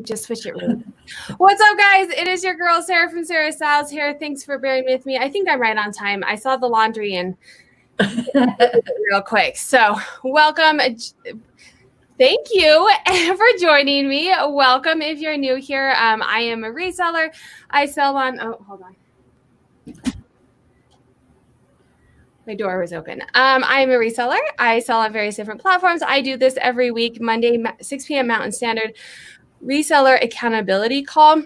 just switch it really what's up guys? It is your girl sarah from sarah styles here. Thanks for bearing with me. I think i'm right on time. I saw the laundry and real quick. So welcome. Thank you for joining me. Welcome if you're new here. Um, i am a reseller. I sell on oh hold on. My door was open. Um, I'm a reseller. I sell on various different platforms. I do this every week, Monday, 6 p.m. Mountain Standard reseller accountability call.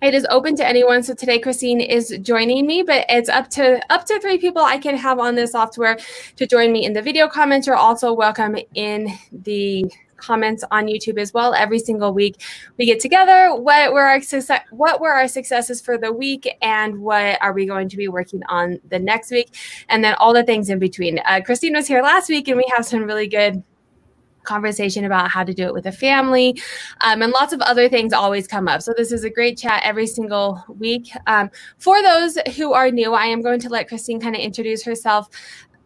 It is open to anyone. So today Christine is joining me, but it's up to up to three people I can have on this software to join me in the video comments. You're also welcome in the comments on YouTube as well. Every single week, we get together. What were our success? What were our successes for the week, and what are we going to be working on the next week? And then all the things in between. Uh, Christine was here last week, and we have some really good conversation about how to do it with a family, um, and lots of other things always come up. So this is a great chat every single week. Um, for those who are new, I am going to let Christine kind of introduce herself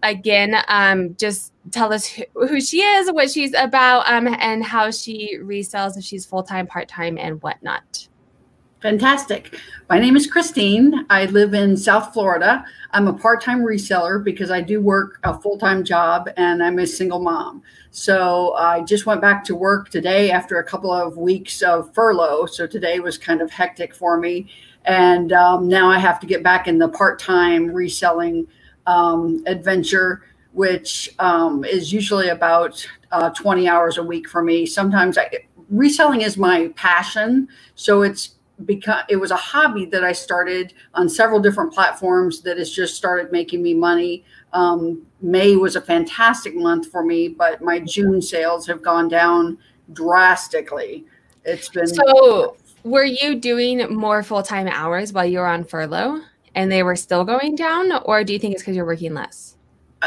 again. Um, just tell us who, who, she is, what she's about, um, and how she resells if she's full time, part time, and whatnot. Fantastic. My name is Christine. I live in South Florida. I'm a part time reseller because I do work a full time job and I'm a single mom. So I just went back to work today after a couple of weeks of furlough. So today was kind of hectic for me. And um, now I have to get back in the part time reselling um, adventure, which um, is usually about uh, 20 hours a week for me. Sometimes I, reselling is my passion. So it's because it was a hobby that I started on several different platforms that has just started making me money. Um, May was a fantastic month for me, but my June sales have gone down drastically. It's been so. Were you doing more full time hours while you were on furlough, and they were still going down, or do you think it's because you're working less?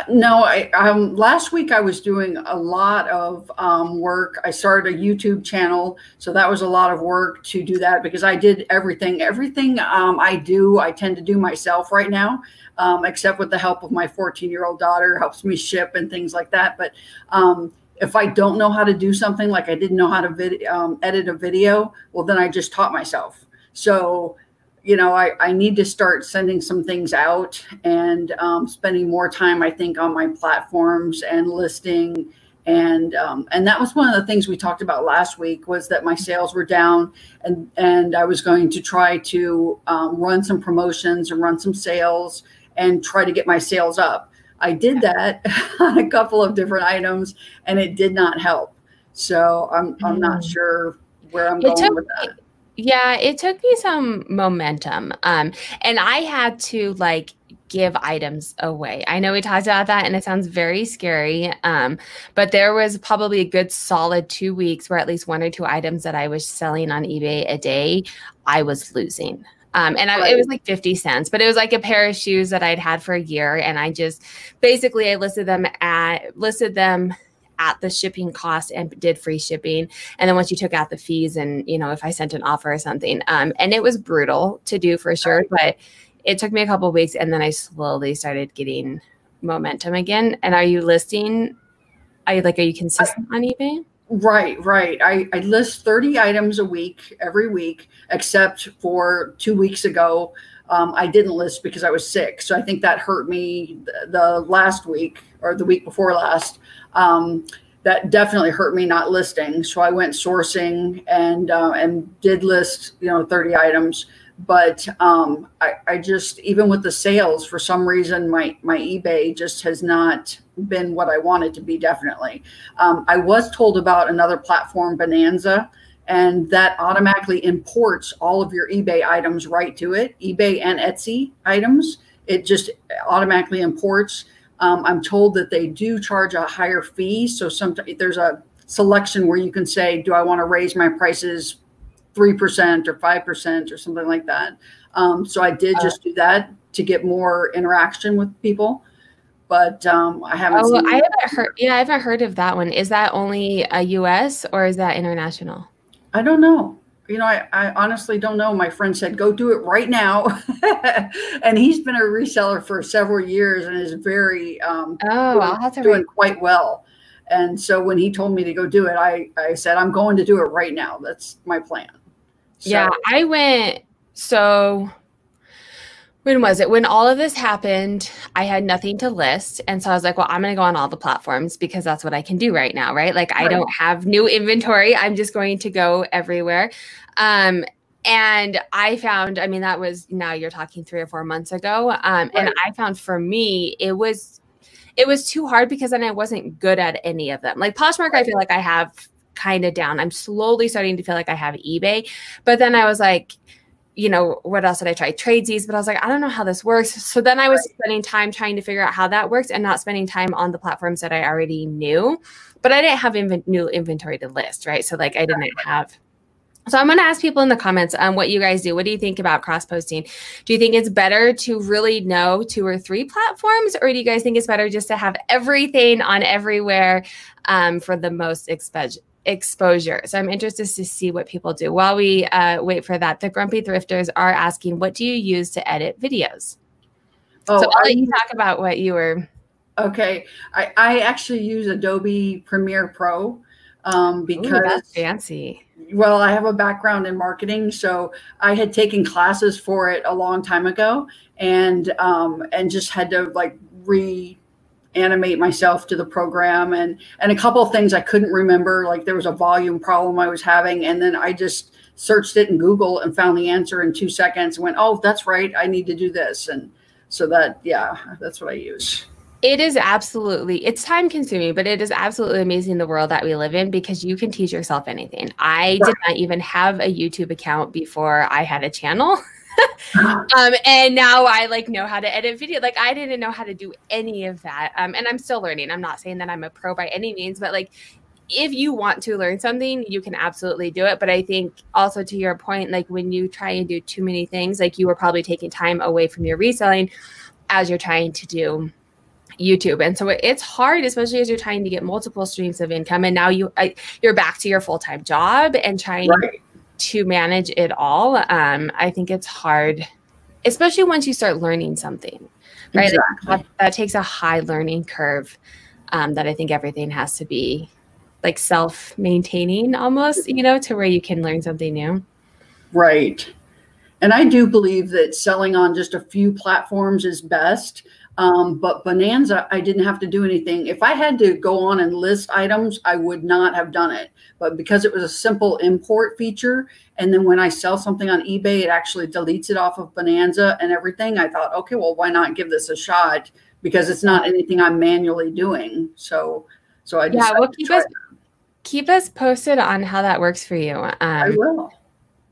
No, I um, last week I was doing a lot of um, work. I started a YouTube channel, so that was a lot of work to do that because I did everything. Everything um, I do, I tend to do myself right now, um, except with the help of my 14 year old daughter, helps me ship and things like that. But um, if I don't know how to do something, like I didn't know how to vid- um, edit a video, well, then I just taught myself. So you know, I, I need to start sending some things out and um, spending more time, I think, on my platforms and listing. And um, and that was one of the things we talked about last week was that my sales were down, and and I was going to try to um, run some promotions and run some sales and try to get my sales up. I did that on a couple of different items, and it did not help. So I'm I'm not mm. sure where I'm going with that yeah, it took me some momentum. Um, and I had to like give items away. I know we talked about that and it sounds very scary. Um, but there was probably a good solid two weeks where at least one or two items that I was selling on eBay a day, I was losing. Um, and I, it was like 50 cents, but it was like a pair of shoes that I'd had for a year. And I just basically I listed them at listed them at the shipping cost and did free shipping. And then once you took out the fees and, you know, if I sent an offer or something, um, and it was brutal to do for sure, but it took me a couple weeks and then I slowly started getting momentum again. And are you listing? Are you like, are you consistent on eBay? Right, right. I, I list 30 items a week every week, except for two weeks ago. Um, I didn't list because I was sick. So I think that hurt me the, the last week or the week before last um, that definitely hurt me not listing. So I went sourcing and uh, and did list you know 30 items. But um, I, I just even with the sales, for some reason my my eBay just has not been what I wanted to be. Definitely, um, I was told about another platform, Bonanza, and that automatically imports all of your eBay items right to it. eBay and Etsy items, it just automatically imports um, I'm told that they do charge a higher fee. So sometimes there's a selection where you can say, do I want to raise my prices 3% or 5% or something like that. Um, so I did just do that to get more interaction with people. But um, I haven't. Oh, I haven't heard. Yeah, I haven't heard of that one. Is that only a U.S. or is that international? I don't know you know, I, I honestly don't know. My friend said, go do it right now. and he's been a reseller for several years and is very, um, oh, doing, doing quite well. And so when he told me to go do it, I, I said, I'm going to do it right now. That's my plan. So, yeah, I went. So when was it? When all of this happened, I had nothing to list. And so I was like, well, I'm going to go on all the platforms because that's what I can do right now, right? Like, right. I don't have new inventory. I'm just going to go everywhere. Um, and I found, I mean, that was now you're talking three or four months ago. Um, right. And I found for me, it was it was too hard because then I wasn't good at any of them. Like Poshmark, I feel like I have kind of down. I'm slowly starting to feel like I have eBay. But then I was like, you know, what else did I try? Tradesies, but I was like, I don't know how this works. So then I was right. spending time trying to figure out how that works and not spending time on the platforms that I already knew. But I didn't have inv- new inventory to list, right? So like I didn't have so I'm going to ask people in the comments um, what you guys do. What do you think about cross posting? Do you think it's better to really know two or three platforms, or do you guys think it's better just to have everything on everywhere um, for the most expo- exposure? So I'm interested to see what people do. While we uh, wait for that, the Grumpy Thrifters are asking, what do you use to edit videos? Oh, so I'll let you talk about what you were. Okay, I, I actually use Adobe Premiere Pro um, because Ooh, that's fancy well, I have a background in marketing, so I had taken classes for it a long time ago, and um, and just had to like reanimate myself to the program, and and a couple of things I couldn't remember, like there was a volume problem I was having, and then I just searched it in Google and found the answer in two seconds, and went, oh, that's right, I need to do this, and so that yeah, that's what I use. It is absolutely, it's time consuming, but it is absolutely amazing the world that we live in because you can teach yourself anything. I did not even have a YouTube account before I had a channel. um, and now I like know how to edit video. Like I didn't know how to do any of that. Um, and I'm still learning. I'm not saying that I'm a pro by any means, but like if you want to learn something, you can absolutely do it. But I think also to your point, like when you try and do too many things, like you were probably taking time away from your reselling as you're trying to do YouTube. And so it's hard, especially as you're trying to get multiple streams of income. And now you you're back to your full time job and trying right. To manage it all. Um, I think it's hard, especially once you start learning something, right? Exactly. That, that, takes a high learning curve. Um, that I think everything has to be like self maintaining almost, you know, to where you can learn something new. Right. And I do believe that selling on just a few platforms is best. Um, but Bonanza, I didn't have to do anything. If I had to go on and list items, I would not have done it. But because it was a simple import feature, and then when I sell something on eBay, it actually deletes it off of Bonanza and everything, I thought, okay, well, why not give this a shot? Because it's not anything I'm manually doing. So, so I yeah, well, keep us keep us posted on how that works for you. Um, I will,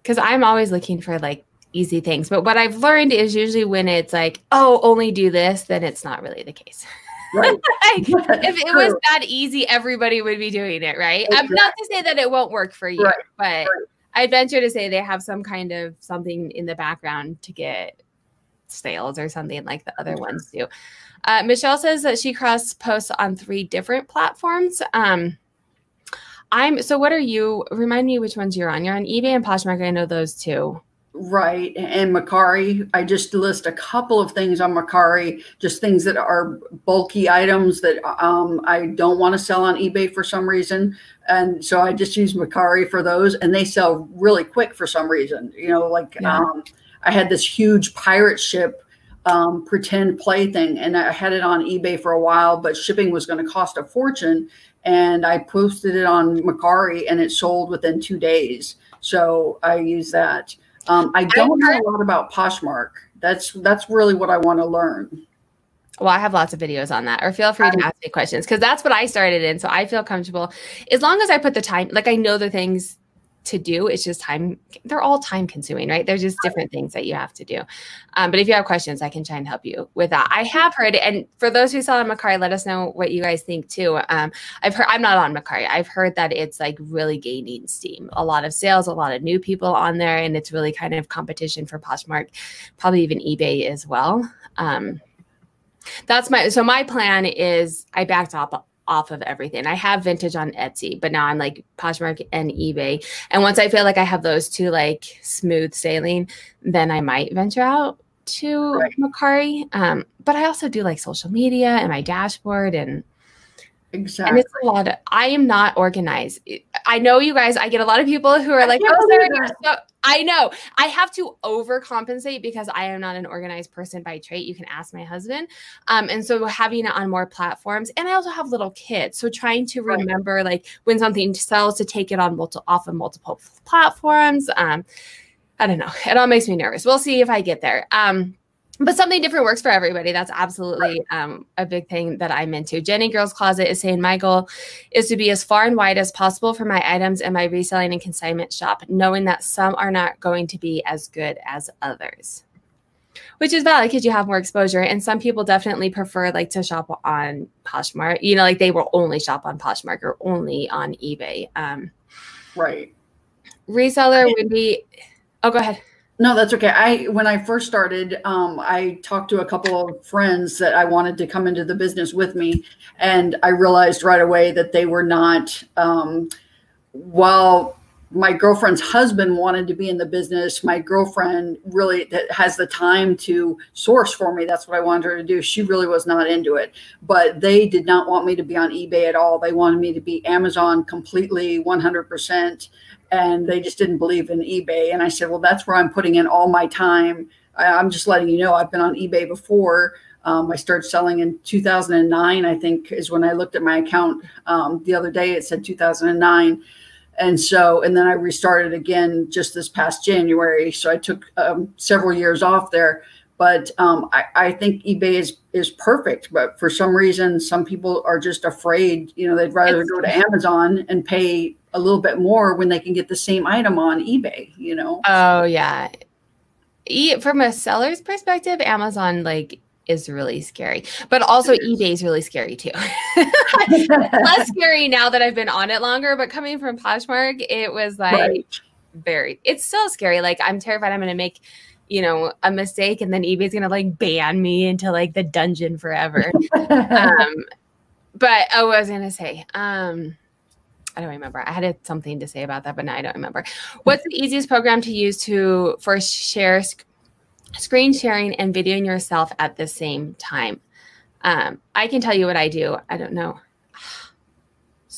because I'm always looking for like easy things. But what I've learned is usually when it's like, oh, only do this, then it's not really the case. Right. like, if it was that easy, everybody would be doing it, right? Exactly. Um, not to say that it won't work for you, right. but right. I'd venture to say they have some kind of something in the background to get sales or something like the other ones do. Uh, Michelle says that she cross posts on three different platforms. Um, I'm so. What are you? Remind me which ones you're on. You're on eBay and Poshmark. I know those two. Right. And Mercari, I just list a couple of things on Mercari, just things that are bulky items that um, I don't want to sell on eBay for some reason. And so I just use Mercari for those and they sell really quick for some reason. You know, like yeah. um, I had this huge pirate ship um, pretend play thing and I had it on eBay for a while, but shipping was going to cost a fortune. And I posted it on Mercari and it sold within two days. So I use that. Um, I don't know a lot about Poshmark. That's that's really what I want to learn. Well, I have lots of videos on that, or feel free to ask me questions because that's what I started in. So I feel comfortable as long as I put the time. Like I know the things to do. It's just time. They're all time consuming, right? They're just different things that you have to do. Um, but if you have questions, I can try and help you with that. I have heard, and for those who saw on Mercari, let us know what you guys think too. Um, I've heard, I'm not on Mercari. I've heard that it's like really gaining steam. A lot of sales, a lot of new people on there, and it's really kind of competition for Poshmark, probably even eBay as well. Um, that's my so my plan is I backed up off of everything. I have vintage on Etsy, but now I'm like Poshmark and eBay. And once I feel like I have those two like smooth sailing, then I might venture out to right. Mercari. Um, but I also do like social media and my dashboard and Exactly. And it's a lot of, I am not organized. I know you guys, I get a lot of people who are like, oh, Sarah, so, I know. I have to overcompensate because I am not an organized person by trait. You can ask my husband. Um, and so having it on more platforms, and I also have little kids. So trying to remember right. like when something sells to take it on multiple off of multiple platforms. Um, I don't know. It all makes me nervous. We'll see if I get there. Um, but something different works for everybody. That's absolutely um, a big thing that I'm into. Jenny Girls Closet is saying my goal is to be as far and wide as possible for my items in my reselling and consignment shop, knowing that some are not going to be as good as others. Which is valid because you have more exposure, and some people definitely prefer like to shop on Poshmark. You know, like they will only shop on Poshmark or only on eBay. Um, right. Reseller would be. Oh, go ahead. No, that's okay. I when I first started, um, I talked to a couple of friends that I wanted to come into the business with me, and I realized right away that they were not. Um, while my girlfriend's husband wanted to be in the business, my girlfriend really that has the time to source for me. That's what I wanted her to do. She really was not into it, but they did not want me to be on eBay at all. They wanted me to be Amazon completely, one hundred percent and they just didn't believe in eBay. And I said, well, that's where I'm putting in all my time. I, am just letting you know I've been on eBay before. Um, I started selling in 2009, I think, is when I looked at my account um, the other day. It said 2009. And so, and then I restarted again just this past January. So I took um, several years off there. But um, I, I think eBay is is perfect. But for some reason, some people are just afraid. You know, they'd rather go to Amazon and pay a little bit more when they can get the same item on eBay, you know? Oh, yeah. E- from a seller's perspective, Amazon like is really scary, but also eBay is really scary too. Less scary now that I've been on it longer, but coming from Poshmark, it was like right. very, it's still scary. Like I'm terrified I'm going to make, you know, a mistake and then eBay's going to like ban me into like the dungeon forever. um, but oh, I was going to say, um, I don't remember. I had something to say about that, but now I don't remember. What's the easiest program to use to for share sc- screen sharing and videoing yourself at the same time? Um, I can tell you what I do. I don't know.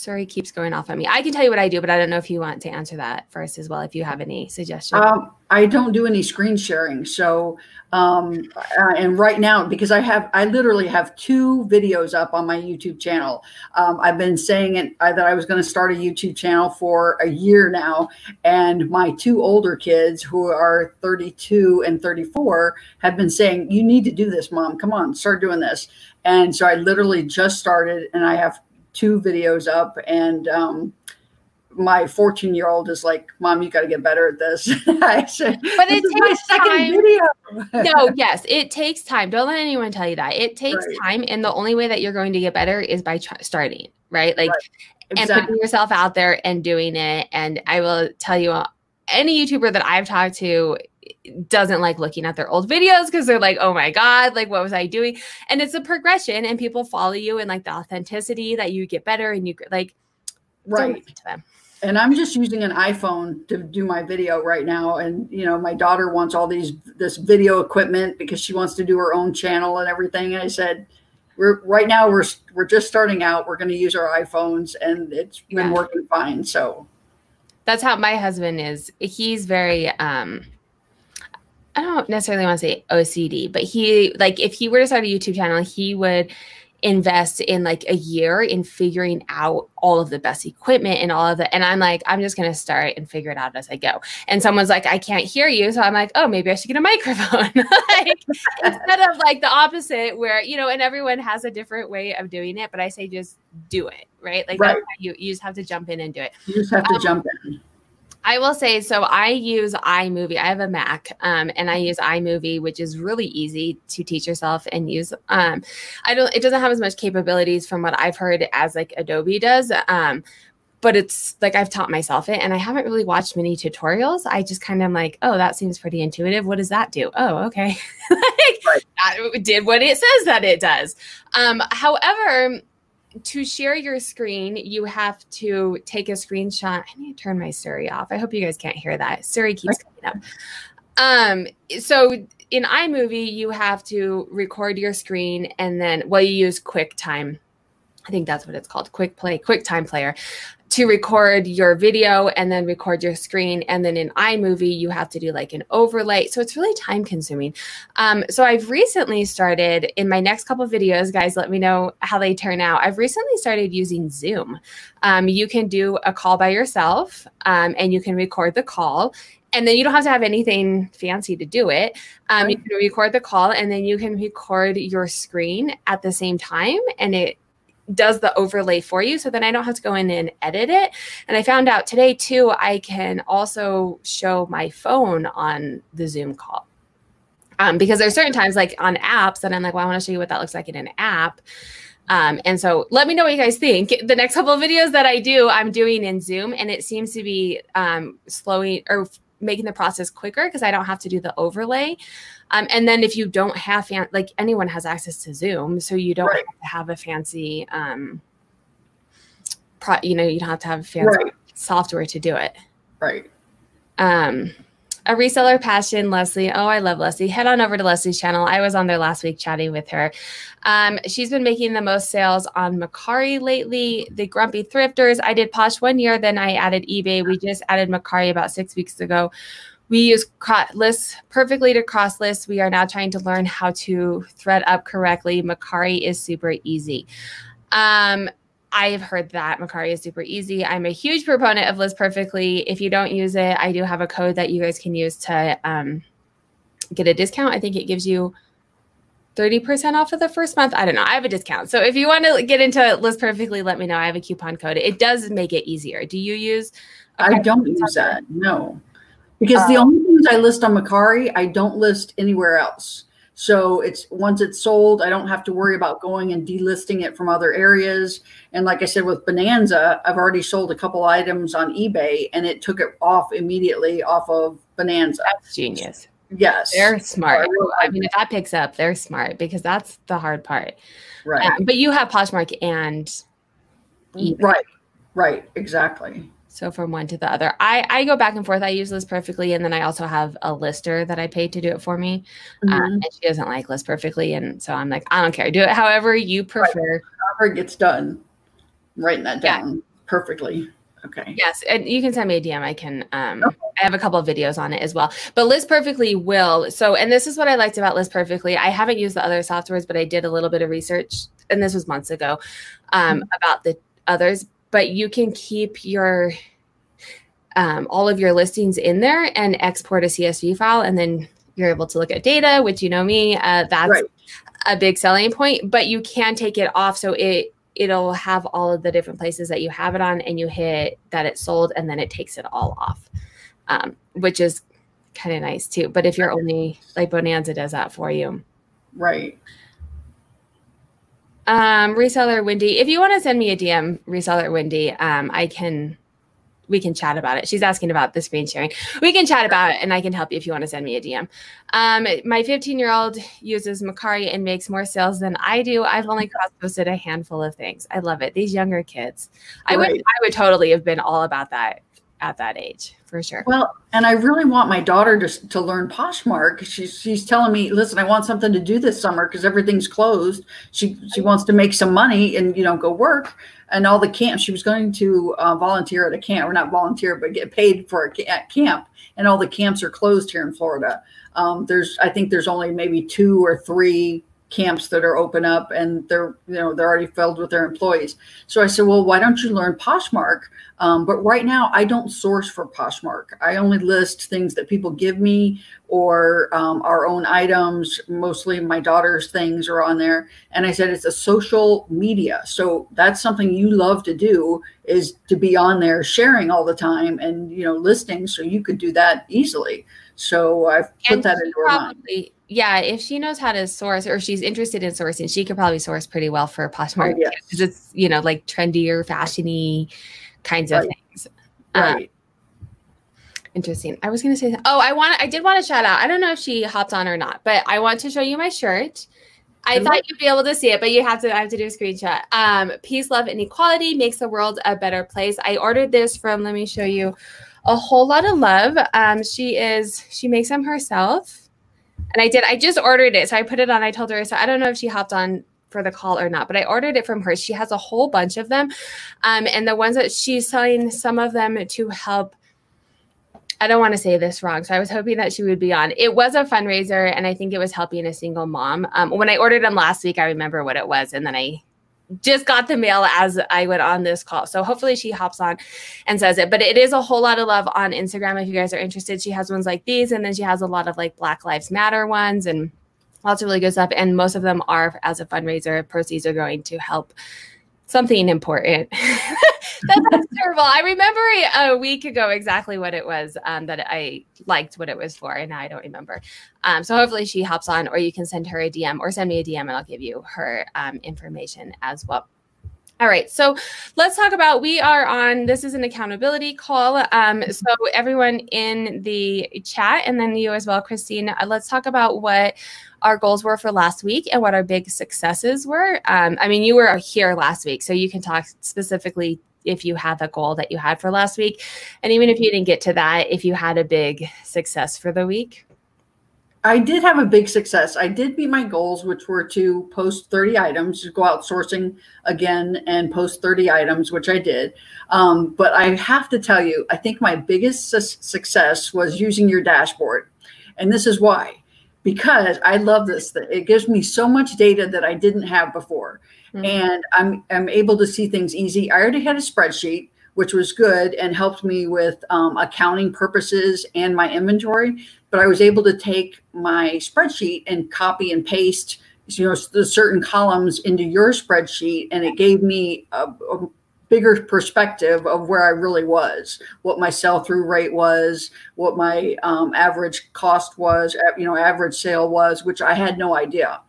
Sorry, keeps going off on me. I can tell you what I do, but I don't know if you want to answer that first as well. If you have any suggestions. Um, I don't do any screen sharing. So, um, uh, and right now, because I have, I literally have two videos up on my YouTube channel. Um, I've been saying it uh, that I was going to start a YouTube channel for a year now. And my two older kids, who are 32 and 34, have been saying, You need to do this, mom. Come on, start doing this. And so I literally just started, and I have two videos up. And, um, my 14 year old is like, Mom, you got to get better at this. I said, but it takes time. Video. no, yes, it takes time. Don't let anyone tell you that. It takes right. time. And the only way that you're going to get better is by tr- starting, right? Like, right. Exactly. and putting yourself out there and doing it. And I will tell you, any YouTuber that I've talked to doesn't like looking at their old videos because they're like, oh my God, like what was I doing? And it's a progression, and people follow you and like the authenticity that you get better and you like, right to them and I'm just using an iPhone to do my video right now. And you know, my daughter wants all these this video equipment because she wants to do her own channel and everything. And I said, we're right now we're we're just starting out. We're going to use our iPhones, and it's been yeah. working fine. So that's how my husband is. He's very um I don't necessarily want to say OCD, but he like if he were to start a YouTube channel, he would invest in like a year in figuring out all of the best equipment and all of the and I'm like I'm just going to start and figure it out as I go. And someone's like I can't hear you so I'm like oh maybe I should get a microphone. like instead of like the opposite where you know and everyone has a different way of doing it but I say just do it, right? Like right. you you just have to jump in and do it. You just have to um, jump in. I will say so. I use iMovie. I have a Mac, um, and I use iMovie, which is really easy to teach yourself and use. Um, I don't. It doesn't have as much capabilities from what I've heard as like Adobe does. Um, but it's like I've taught myself it, and I haven't really watched many tutorials. I just kind of like, oh, that seems pretty intuitive. What does that do? Oh, okay, like right. that did what it says that it does. Um, however to share your screen, you have to take a screenshot. I need to turn my Siri off. I hope you guys can't hear that. Siri keeps coming up. Um, so in iMovie, you have to record your screen and then, well, you use QuickTime I think that's what it's called, Quick Play, Quick Time Player, to record your video and then record your screen. And then in iMovie, you have to do like an overlay. So it's really time consuming. Um, so I've recently started in my next couple videos, guys, let me know how they turn out. I've recently started using Zoom. Um, you can do a call by yourself um, and you can record the call and then you don't have to have anything fancy to do it. Um. You can record the call and then you can record your screen at the same time, and it does the overlay for you. So then I don't have to go in and edit it. And I found out today too, I can also show my phone on the Zoom call. Um, because there's certain times like on apps that I'm like, well, I want to show you what that looks like in an app. Um, and so let me know what you guys think. The next couple of videos that I do, I'm doing in Zoom, and it seems to be um, slowing or making the process quicker because I don't have to do the overlay. Um, and then if you don't have fan- like anyone has access to Zoom, so you don't right. have to have a fancy, um, pro- you know, you don't have to have a fancy right. software to do it. Right. Um, a reseller passion, Leslie. Oh, I love Leslie. Head on over to Leslie's channel. I was on there last week chatting with her. Um, she's been making the most sales on Mercari lately. The Grumpy Thrifters. I did Posh one year, then I added eBay. We just added Mercari about six weeks ago. We use lists perfectly to cross lists. We are now trying to learn how to ThredUp correctly. Mercari is super easy. Um, I've heard that Mercari is super easy. I'm a huge proponent of List Perfectly. If you don't use it, I do have a code that you guys can use to um, get a discount. I think it gives you 30% off of the first month. I don't know. I have a discount. So if you want to get into List Perfectly, let me know. I have a coupon code. It does make it easier. Do you use? I don't use that. No. Because um, the only things I list on Mercari, I don't list anywhere else. So it's once it's sold, I don't have to worry about going and delisting it from other areas. And like I said, with Bonanza, I've already sold a couple items on eBay and it took it off immediately off of Bonanza. That's genius. Yes. They're smart. I mean, if that picks up, they're smart because that's the hard part. Right. Um, but you have Poshmark and eBay. Right. Right. Exactly. So from one to the other, I I go back and forth. I use List Perfectly, and then I also have a lister that I pay to do it for me. Um, mm-hmm. Um, and she doesn't like List Perfectly, and so I'm like, I don't care. Do it however you prefer. Right. However it gets done. writing that down yeah. perfectly. Okay. Yes, and you can send me a DM. I can. Um, okay. I have a couple of videos on it as well. But List Perfectly will. So, and this is what I liked about List Perfectly. I haven't used the other softwares, but I did a little bit of research, and this was months ago, um, mm-hmm. about the others but you can keep your um, all of your listings in there and export a CSV file, and then you're able to look at data, which you know me, uh, that's right. a big selling point. But you can take it off, so it it'll have all of the different places that you have it on, and you hit that it's sold, and then it takes it all off, um, which is kind of nice too. But if you're only like Bonanza does that for you, right? Um, reseller Wendy, if you want to send me a DM, reseller Wendy, um, I can we can chat about it. She's asking about the screen sharing. We can chat about it and I can help you if you want to send me a DM. Um, my 15 year old uses Mercari and makes more sales than I do. I've only cross posted a handful of things. I love it. These younger kids, I would, I would totally have been all about that at that age for sure. Well, and I really want my daughter to, to learn Poshmark. She's she's telling me, listen, I want something to do this summer because everything's closed. She she wants to make some money and you know go work. And all the camp she was going to uh, volunteer at a camp, or not volunteer, but get paid for a camp. And all the camps are closed here in Florida. Um, there's I think there's only maybe two or three camps that are open up and they're you know they're already filled with their employees. So i said well why don't you learn poshmark? Um, but right now i don't source for poshmark. I only list things that people give me or um, our own items. Mostly my daughter's things are on there. And i said it's a social media. So that's something you love to do is to be on there sharing all the time and you know listing so you could do that easily. So i've put and that into her mind yeah, if she knows how to source or she's interested in sourcing, she could probably source pretty well for Poshmark because oh, yes. it's you know like trendier, fashiony kinds right. of things. Right. Um, interesting. I was gonna say, oh, I want, I did want to shout out. I don't know if she hopped on or not, but I want to show you my shirt. I thought you'd be able to see it, but you have to. I have to do a screenshot. Um, peace, love, and equality makes the world a better place. I ordered this from. Let me show you. A whole lot of love. Um, she is. She makes them herself and I did. I just ordered it, so I put it on. I told her. So I don't know if she hopped on for the call or not, but I ordered it from her. She has a whole bunch of them. Um, and the ones that she's selling, some of them to help. I don't want to say this wrong. So I was hoping that she would be on. It was a fundraiser, and I think it was helping a single mom. Um, when I ordered them last week, I remember what it was. And then I just got the mail as I went on this call. So hopefully she hops on and says it. But it is a whole lot of love on Instagram if you guys are interested. She has ones like these, and then she has a lot of like Black Lives Matter ones and lots of really good stuff. And most of them are as a fundraiser. Proceeds are going to help something important. That's terrible. I remember a week ago exactly what it was um, that I liked what it was for, and now I don't remember. Um, so hopefully she hops on, or you can send her a DM or send me a DM, and I'll give you her um, information as well. All right, so let's talk about. We are on. This is an accountability call. Um, so everyone in the chat, and then you as well, Christine. Uh, let's talk about what our goals were for last week and what our big successes were. Um, I mean, you were here last week, so you can talk specifically if you had the goal that you had for last week. And even if you didn't get to that, if you had a big success for the week. I did have a big success. I did meet my goals, which were to post 30 items, to go out sourcing again and post 30 items, which I did. Um, but I have to tell you, I think my biggest su- success was using your dashboard. And this is why because I love this. It gives me so much data that I didn't have before. Mm-hmm. And I'm, I'm able to see things easy. I already had a spreadsheet, which was good and helped me with um, accounting purposes and my inventory. But I was able to take my spreadsheet and copy and paste you know the certain columns into your spreadsheet and it gave me a, a bigger perspective of where I really was, what my sell through rate was, what my um, average cost was, you know, average sale was, which I had no idea.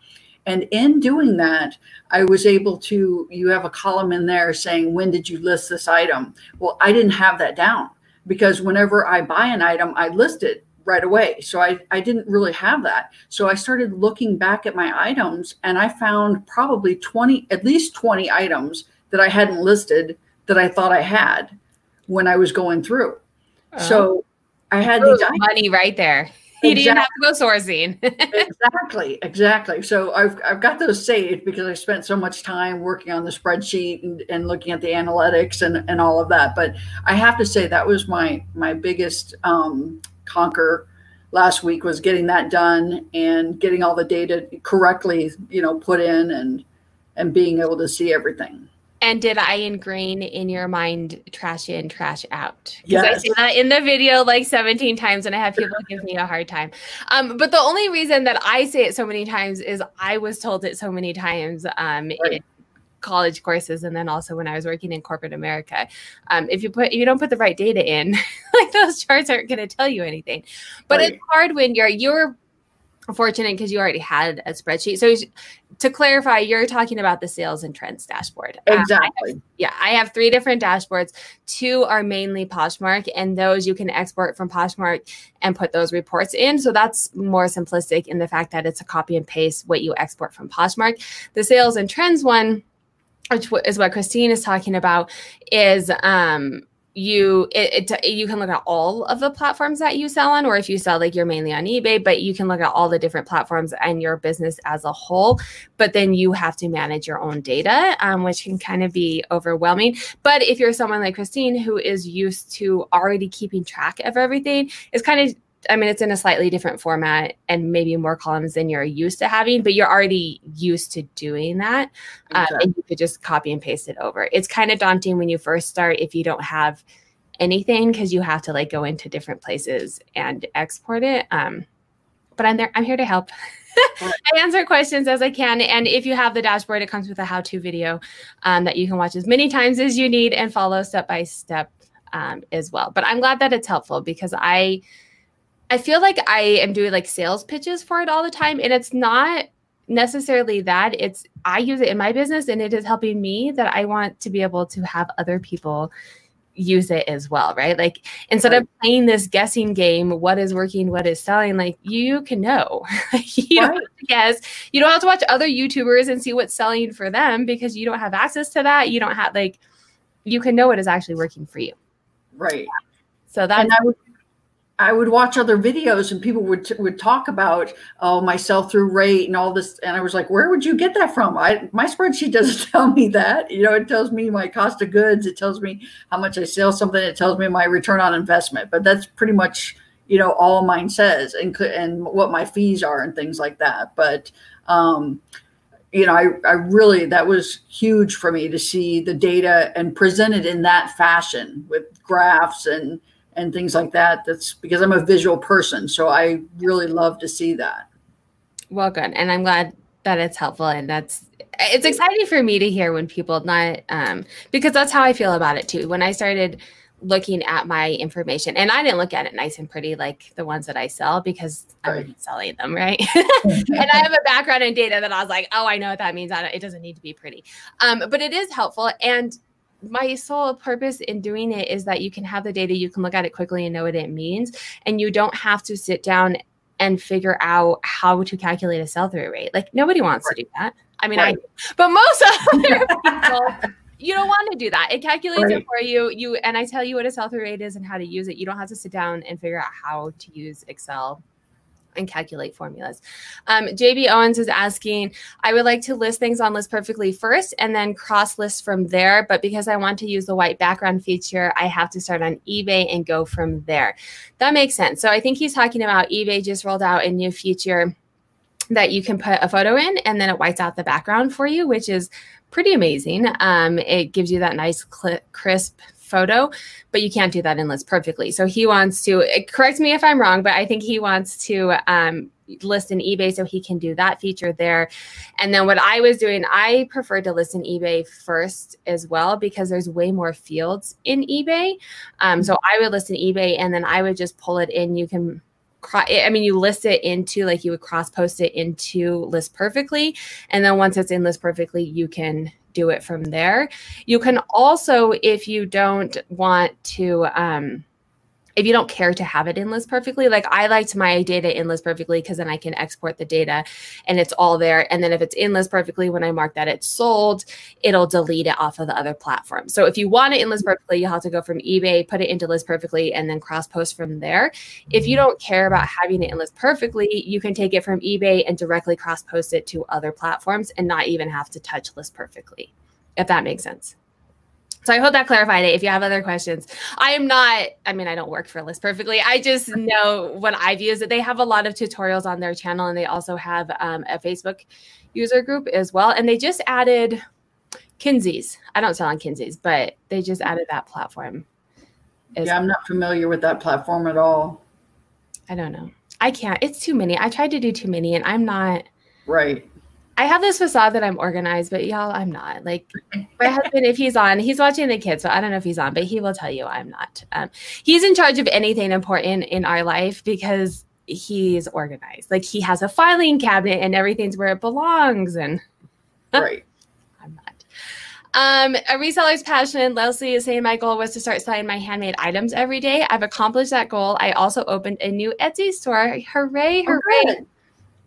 And in doing that, I was able to, you have a column in there saying, when did you list this item? Well, I didn't have that down because whenever I buy an item, I list it right away. So I, I didn't really have that. So I started looking back at my items and I found probably 20, at least 20 items that I hadn't listed that I thought I had when I was going through. Uh, so I had these money right there. You exactly. didn't have to go sourcing. exactly, exactly. So I've I've got those saved because I spent so much time working on the spreadsheet and, and looking at the analytics and, and all of that. But I have to say that was my my biggest um, conquer last week was getting that done and getting all the data correctly, you know, put in and and being able to see everything. And did I ingrain in your mind trash in, trash out? Because yes. I say that in the video like 17 times and I have people give me a hard time. Um, but the only reason that I say it so many times is I was told it so many times um, right. in college courses and then also when I was working in corporate America. Um, if you put if you don't put the right data in, like those charts aren't going to tell you anything. But right. it's hard when you're you're fortunate because you already had a spreadsheet. So to clarify, you're talking about the sales and trends dashboard. Exactly. Um, I have, yeah, I have three different dashboards. Two are mainly Poshmark, and those you can export from Poshmark and put those reports in. So that's more simplistic in the fact that it's a copy and paste what you export from Poshmark. The sales and trends one which is what Christine is talking about, is um, you it, it, you can look at all of the platforms that you sell on or if you sell like you're mainly on ebay but you can look at all the different platforms and your business as a whole. But then you have to manage your own data um, which can kind of be overwhelming. But if you're someone like christine who is used to already keeping track of everything it's kind of I mean, it's in a slightly different format and maybe more columns than you're used to having, but you're already used to doing that. Um, and you could just copy and paste it over. It's kind of daunting when you first start if you don't have anything because you have to like go into different places and export it. Um, but I'm there, I'm here to help. I answer questions as I can. And if you have the dashboard, it comes with a how to video um, that you can watch as many times as you need and follow step by step um, as well. But I'm glad that it's helpful because I, I feel like I am doing like sales pitches for it all the time. And it's not necessarily that. It's I use it in my business and it is helping me that I want to be able to have other people use it as well, right? Like instead right. of playing this guessing game, what is working, what is selling, like you can know. you right. don't have to guess. You don't have to watch other YouTubers and see what's selling for them because you don't have access to that. You don't have like you can know what is actually working for you. Right. So that's I would watch other videos and people would would talk about oh my sell through rate and all this and I was like where would you get that from? I my spreadsheet doesn't tell me that. You know, it tells me my cost of goods, it tells me how much I sell something, it tells me my return on investment, but that's pretty much you know all mine says and and what my fees are and things like that. But um you know, I, I really, that was huge for me to see the data and present it in that fashion with graphs and, and things like that. That's because I'm a visual person. So I really love to see that. Well, good. And I'm glad that it's helpful. And that's, it's exciting for me to hear when people not, um, because that's how I feel about it too. When I started looking at my information and I didn't look at it nice and pretty like the ones that I sell because right. I'm selling them, right? and I have a background in data that I was like, oh, I know what that means. I don't, it doesn't need to be pretty. Um, but it is helpful. And my sole purpose in doing it is that you can have the data, you can look at it quickly and know what it means. And you don't have to sit down and figure out how to calculate a sell through rate. Like nobody wants right. to do that. I mean, right. I, but most other people you don't want to do that. It calculates right. it for you. You and I tell you what a sell through rate is and how to use it. You don't have to sit down and figure out how to use Excel and calculate formulas. Um, JB Owens is asking, I would like to list things on List Perfectly first and then cross list from there. But because I want to use the white background feature, I have to start on eBay and go from there. That makes sense. So I think he's talking about eBay just rolled out a new feature that you can put a photo in and then it whites out the background for you, which is pretty amazing. Um, it gives you that nice cl- crisp photo, but you can't do that in List Perfectly. So he wants to correct me if I'm wrong, but I think he wants to um, list in eBay so he can do that feature there. And then what I was doing, I prefer to list in eBay first as well because there's way more fields in eBay. Um, so I would list in eBay and then I would just pull it in. You can I mean, you list it into like you would cross post it into list perfectly. And then once it's in list perfectly, you can do it from there. You can also, if you don't want to, um, if you don't care to have it in list perfectly, like I liked my data in list perfectly because then I can export the data and it's all there. And then if it's in list perfectly, when I mark that it's sold, it'll delete it off of the other platform. So if you want it in list perfectly, you'll have to go from eBay, put it into list perfectly, and then cross post from there. If you mm-hmm. don't care about having it in list perfectly, you can take it from eBay and directly cross post it to other platforms and not even have to touch list perfectly, if that makes sense. So I hope that clarified it. If you have other questions, I am not, I mean, I don't work for List Perfectly. I just know what I've used it. They have a lot of tutorials on their channel and they also have um, a Facebook user group as well. And they just added Kinsey's. I don't sell on Kinsey's, but they just added that platform. Yeah, I'm not familiar with that platform at all. I don't know. I can't. It's too many. I tried to do too many and I'm not. Right. I have this facade that I'm organized, but y'all, I'm not. Like my husband, if he's on, he's watching the kids, so I don't know if he's on, but he will tell you I'm not. Um, he's in charge of anything important in our life because he's organized. Like he has a filing cabinet and everything's where it belongs. And right. I'm not. Um, a reseller's passion. Leslie is saying my goal was to start selling my handmade items every day. I've accomplished that goal. I also opened a new Etsy store. Hooray, oh, hooray. Oh,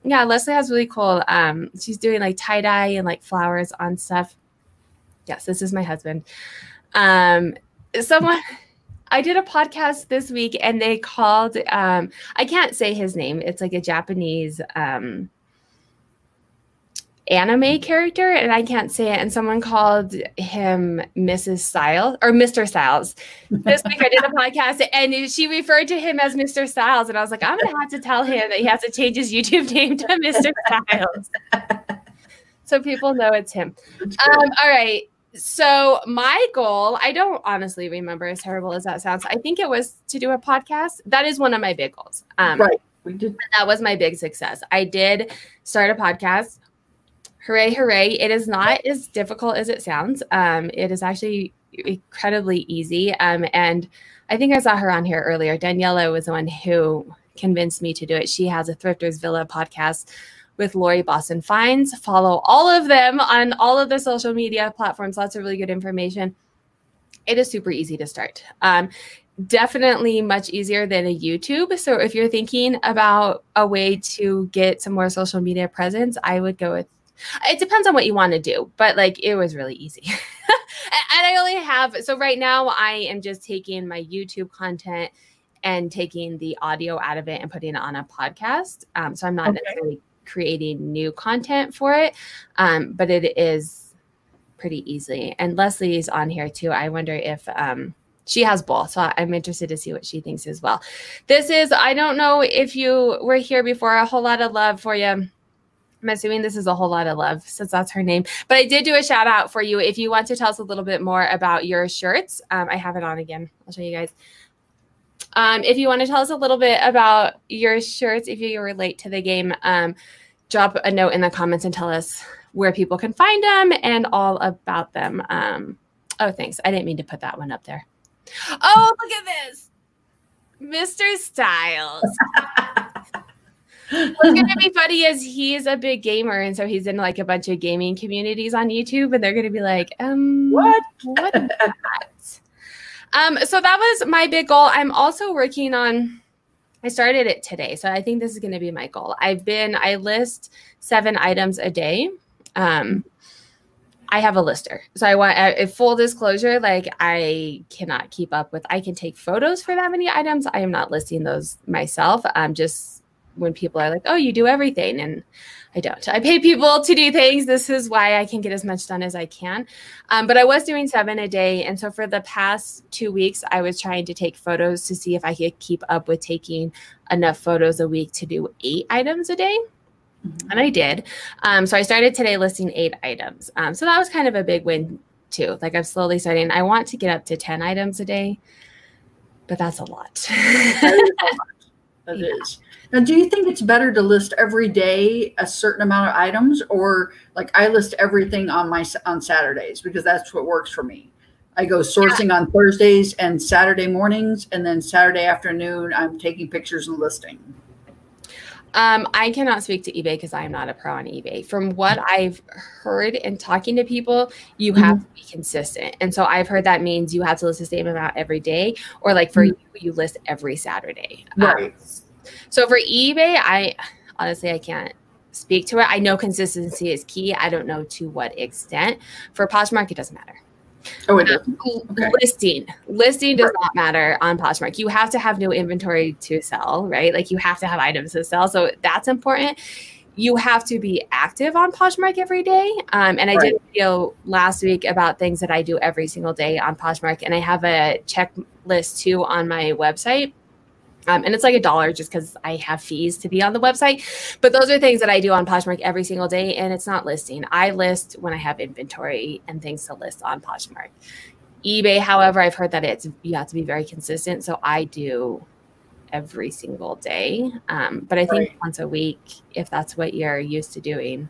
yeah, Leslie has really cool. Um, she's doing like tie dye and like flowers on stuff. Yes, this is my husband. Um, someone I did a podcast this week and they called um I can't say his name. It's like a Japanese um anime character and I can't say it. And someone called him Mrs. Styles or Mr. Styles. This week I did a podcast and she referred to him as Mr. Styles. And I was like, I'm going to have to tell him that he has to change his YouTube name to Mr. Styles. so people know it's him. Um, all right. So my goal, I don't honestly remember as terrible as that sounds. I think it was to do a podcast. That is one of my big goals. Um, right. We did. That was my big success. I did start a podcast hooray, hooray. It is not as difficult as it sounds. Um, it is actually incredibly easy. Um, and I think I saw her on here earlier. Daniela was the one who convinced me to do it. She has a Thrifters Villa podcast with Lori Boston Finds. Follow all of them on all of the social media platforms. Lots of really good information. It is super easy to start. Um, definitely much easier than a YouTube. So if you're thinking about a way to get some more social media presence, I would go with it depends on what you want to do, but like it was really easy. and I only have so right now I am just taking my YouTube content and taking the audio out of it and putting it on a podcast. Um, so I'm not okay. necessarily creating new content for it, um, but it is pretty easily. And Leslie's on here too. I wonder if um, she has both. So I'm interested to see what she thinks as well. This is, I don't know if you were here before, a whole lot of love for you. I'm assuming this is a whole lot of love since that's her name. But I did do a shout out for you. If you want to tell us a little bit more about your shirts, um, I have it on again. I'll show you guys. Um, if you want to tell us a little bit about your shirts, if you relate to the game, um, drop a note in the comments and tell us where people can find them and all about them. Um, oh, thanks. I didn't mean to put that one up there. Oh, look at this. Mr. Styles. What's gonna be funny is he's a big gamer, and so he's in like a bunch of gaming communities on YouTube, and they're gonna be like, um, what? What is that? um, so that was my big goal. I'm also working on. I started it today, so I think this is gonna be my goal. I've been I list seven items a day. Um, I have a lister. So I want uh, full disclosure, like I cannot keep up with I can take photos for that many items. I am not listing those myself. I'm just when people are like, "Oh, you do everything." And I don't. I pay people to do things. This is why I can get as much done as I can. Um, but I was doing seven a day. And so for the past two weeks, I was trying to take photos to see if I could keep up with taking enough photos a week to do eight items a day. Mm-hmm. And I did. Um, so I started today listing eight items. Um, so that was kind of a big win too. Like I'm slowly starting. I want to get up to 10 items a day, but that's a lot. that is. A lot. That yeah. is. Now, do you think it's better to list every day a certain amount of items, or like I list everything on my on Saturdays because that's what works for me. I go sourcing yeah. on Thursdays and Saturday mornings, and then Saturday afternoon I'm taking pictures and listing. Um, I cannot speak to eBay because I am not a pro on eBay. From what I've heard and talking to people, you have mm-hmm. to be consistent. And so I've heard that means you have to list the same amount every day, or like for mm-hmm. you, you list every Saturday. Um, right. Um, so for eBay, I honestly I can't speak to it. I know consistency is key. I don't know to what extent. For Poshmark, it doesn't matter. Oh, it does. Okay. Listing. Listing does not matter on Poshmark. You have to have new inventory to sell, right? Like you have to have items to sell. So that's important. You have to be active on Poshmark every day. Um, and I right. did a video last week about things that I do every single day on Poshmark. And I have a checklist too on my website um, and it's like a dollar just because I have fees to be on the website. But those are things that I do on Poshmark every single day, and it's not listing. I list when I have inventory and things to list on Poshmark. eBay, however, I've heard that it's you have to be very consistent. So I do every single day. Um, but I think right. once a week, if that's what you're used to doing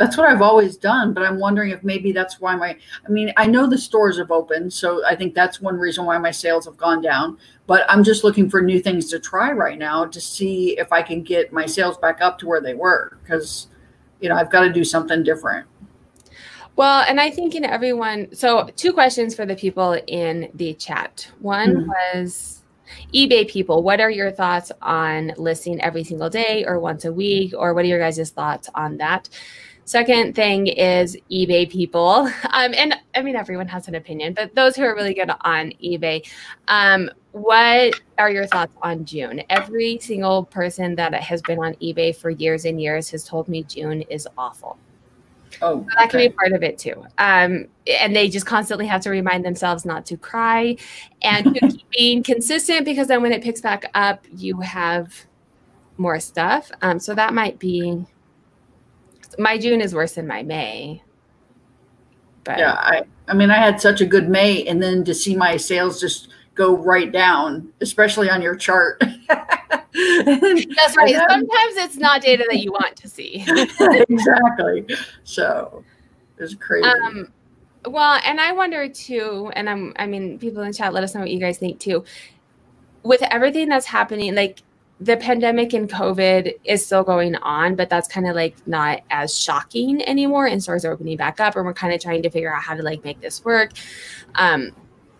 that's what I've always done, but I'm wondering if maybe that's why my I mean, I know the stores have opened, so I think that's one reason why my sales have gone down, but I'm just looking for new things to try right now to see if I can get my sales back up to where they were cuz you know, I've got to do something different. Well, and I think in everyone, so two questions for the people in the chat. One mm-hmm. was eBay people, what are your thoughts on listing every single day or once a week? Or what are your guys' thoughts on that? Second thing is eBay people. Um, and I mean, everyone has an opinion, but those who are really good on eBay, um, what are your thoughts on June? Every single person that has been on eBay for years and years has told me June is awful. Oh, so that okay. can be part of it too. Um, and they just constantly have to remind themselves not to cry and to keep being consistent because then when it picks back up, you have more stuff. Um, so that might be my June is worse than my May. But yeah, I I mean I had such a good May and then to see my sales just go right down, especially on your chart. That's right. Sometimes it's not data that you want to see. exactly. So it's crazy. Um, well, and I wonder too, and I'm I mean, people in chat, let us know what you guys think too. With everything that's happening, like the pandemic and COVID is still going on, but that's kind of like not as shocking anymore. And stores are opening back up, and we're kind of trying to figure out how to like make this work. Um,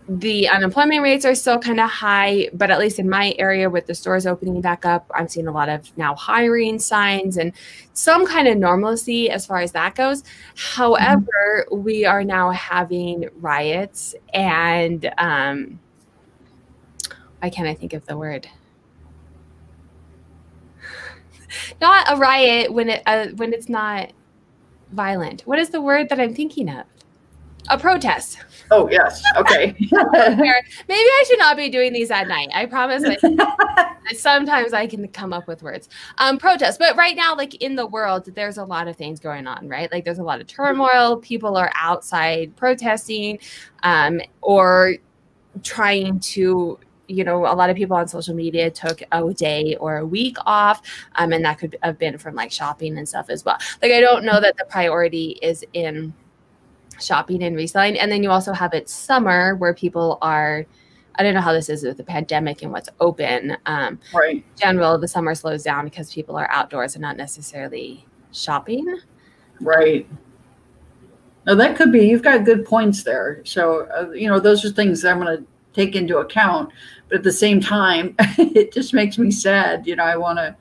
the unemployment rates are still kind of high, but at least in my area with the stores opening back up, I'm seeing a lot of now hiring signs and some kind of normalcy as far as that goes. However, mm-hmm. we are now having riots and um, why can't I think of the word? Not a riot when it uh, when it's not violent. What is the word that I'm thinking of? A protest. Oh yes. Okay. Maybe I should not be doing these at night. I promise. I, sometimes I can come up with words. Um, protest, but right now, like in the world, there's a lot of things going on, right? Like there's a lot of turmoil. People are outside protesting, um, or trying to you know, a lot of people on social media took a day or a week off, um, and that could have been from like shopping and stuff as well. Like, I don't know that the priority is in shopping and reselling. And then you also have it summer where people are, I don't know how this is with the pandemic and what's open. Um, right. general, the summer slows down because people are outdoors and not necessarily shopping. Right. Now that could be. You've got good points there. So uh, you know, those are things that I'm going to take into account. But at the same time, it just makes me sad. You know, I want to.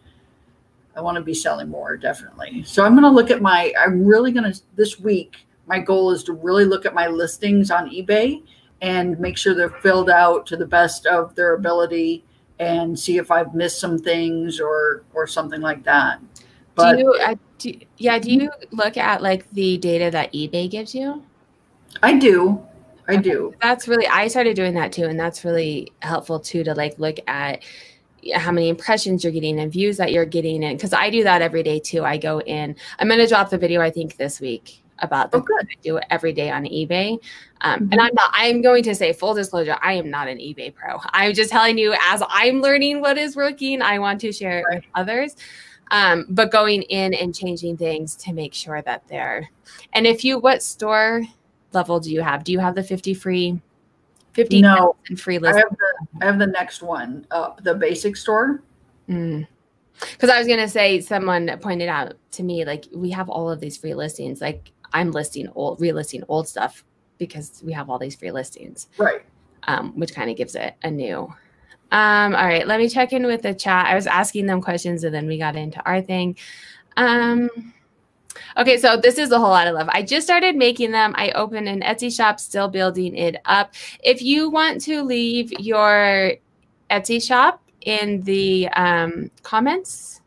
I want to be selling more, definitely. So I'm going to look at my. I'm really going to this week my goal is to really look at my listings on eBay and make sure they're filled out to the best of their ability and see if I've missed some things or or something like that. But do you, uh, do, yeah, do you look at like the data that eBay gives you? I do. I do. That's really I started doing that too and that's really helpful too to like look at how many impressions you're getting and views that you're getting and because I do that every day too. I go in. I'm going to drop the video I think this week about the oh, I do it every day on eBay. Um, mm-hmm. And I'm not, I'm going to say full disclosure, I am not an eBay pro. I'm just telling you as I'm learning what is working, I want to share it with others. Um, but going in and changing things to make sure that they're, and if you, what store level do you have? Do you have the 50 free? 50 no, free list. I have the, I have the next one up, the basic store. Mm because I was gonna say someone pointed out to me like we have all of these free listings. Like I'm listing old, relisting old stuff because we have all these free listings. Right. Um, which kind of gives it a new. Um, all right, let me check in with the chat. I was asking them questions and then we got into our thing. Um, okay, so this is a whole lot of love. I just started making them. I opened an Etsy shop, still building it up. If you want to leave your Etsy shop in the um, comments,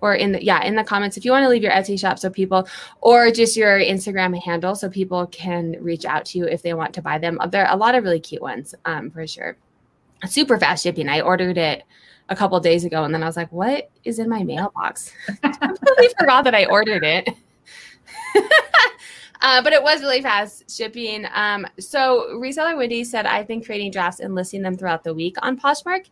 or in the yeah in the comments if you want to leave your etsy shop so people or just your instagram handle so people can reach out to you if they want to buy them there are a lot of really cute ones um, for sure super fast shipping i ordered it a couple days ago and then i was like what is in my mailbox? I completely forgot that i ordered it. Uh, but it was really fast shipping. Um, so reseller wendy said i've been creating drafts and listing them throughout the week on poshmark.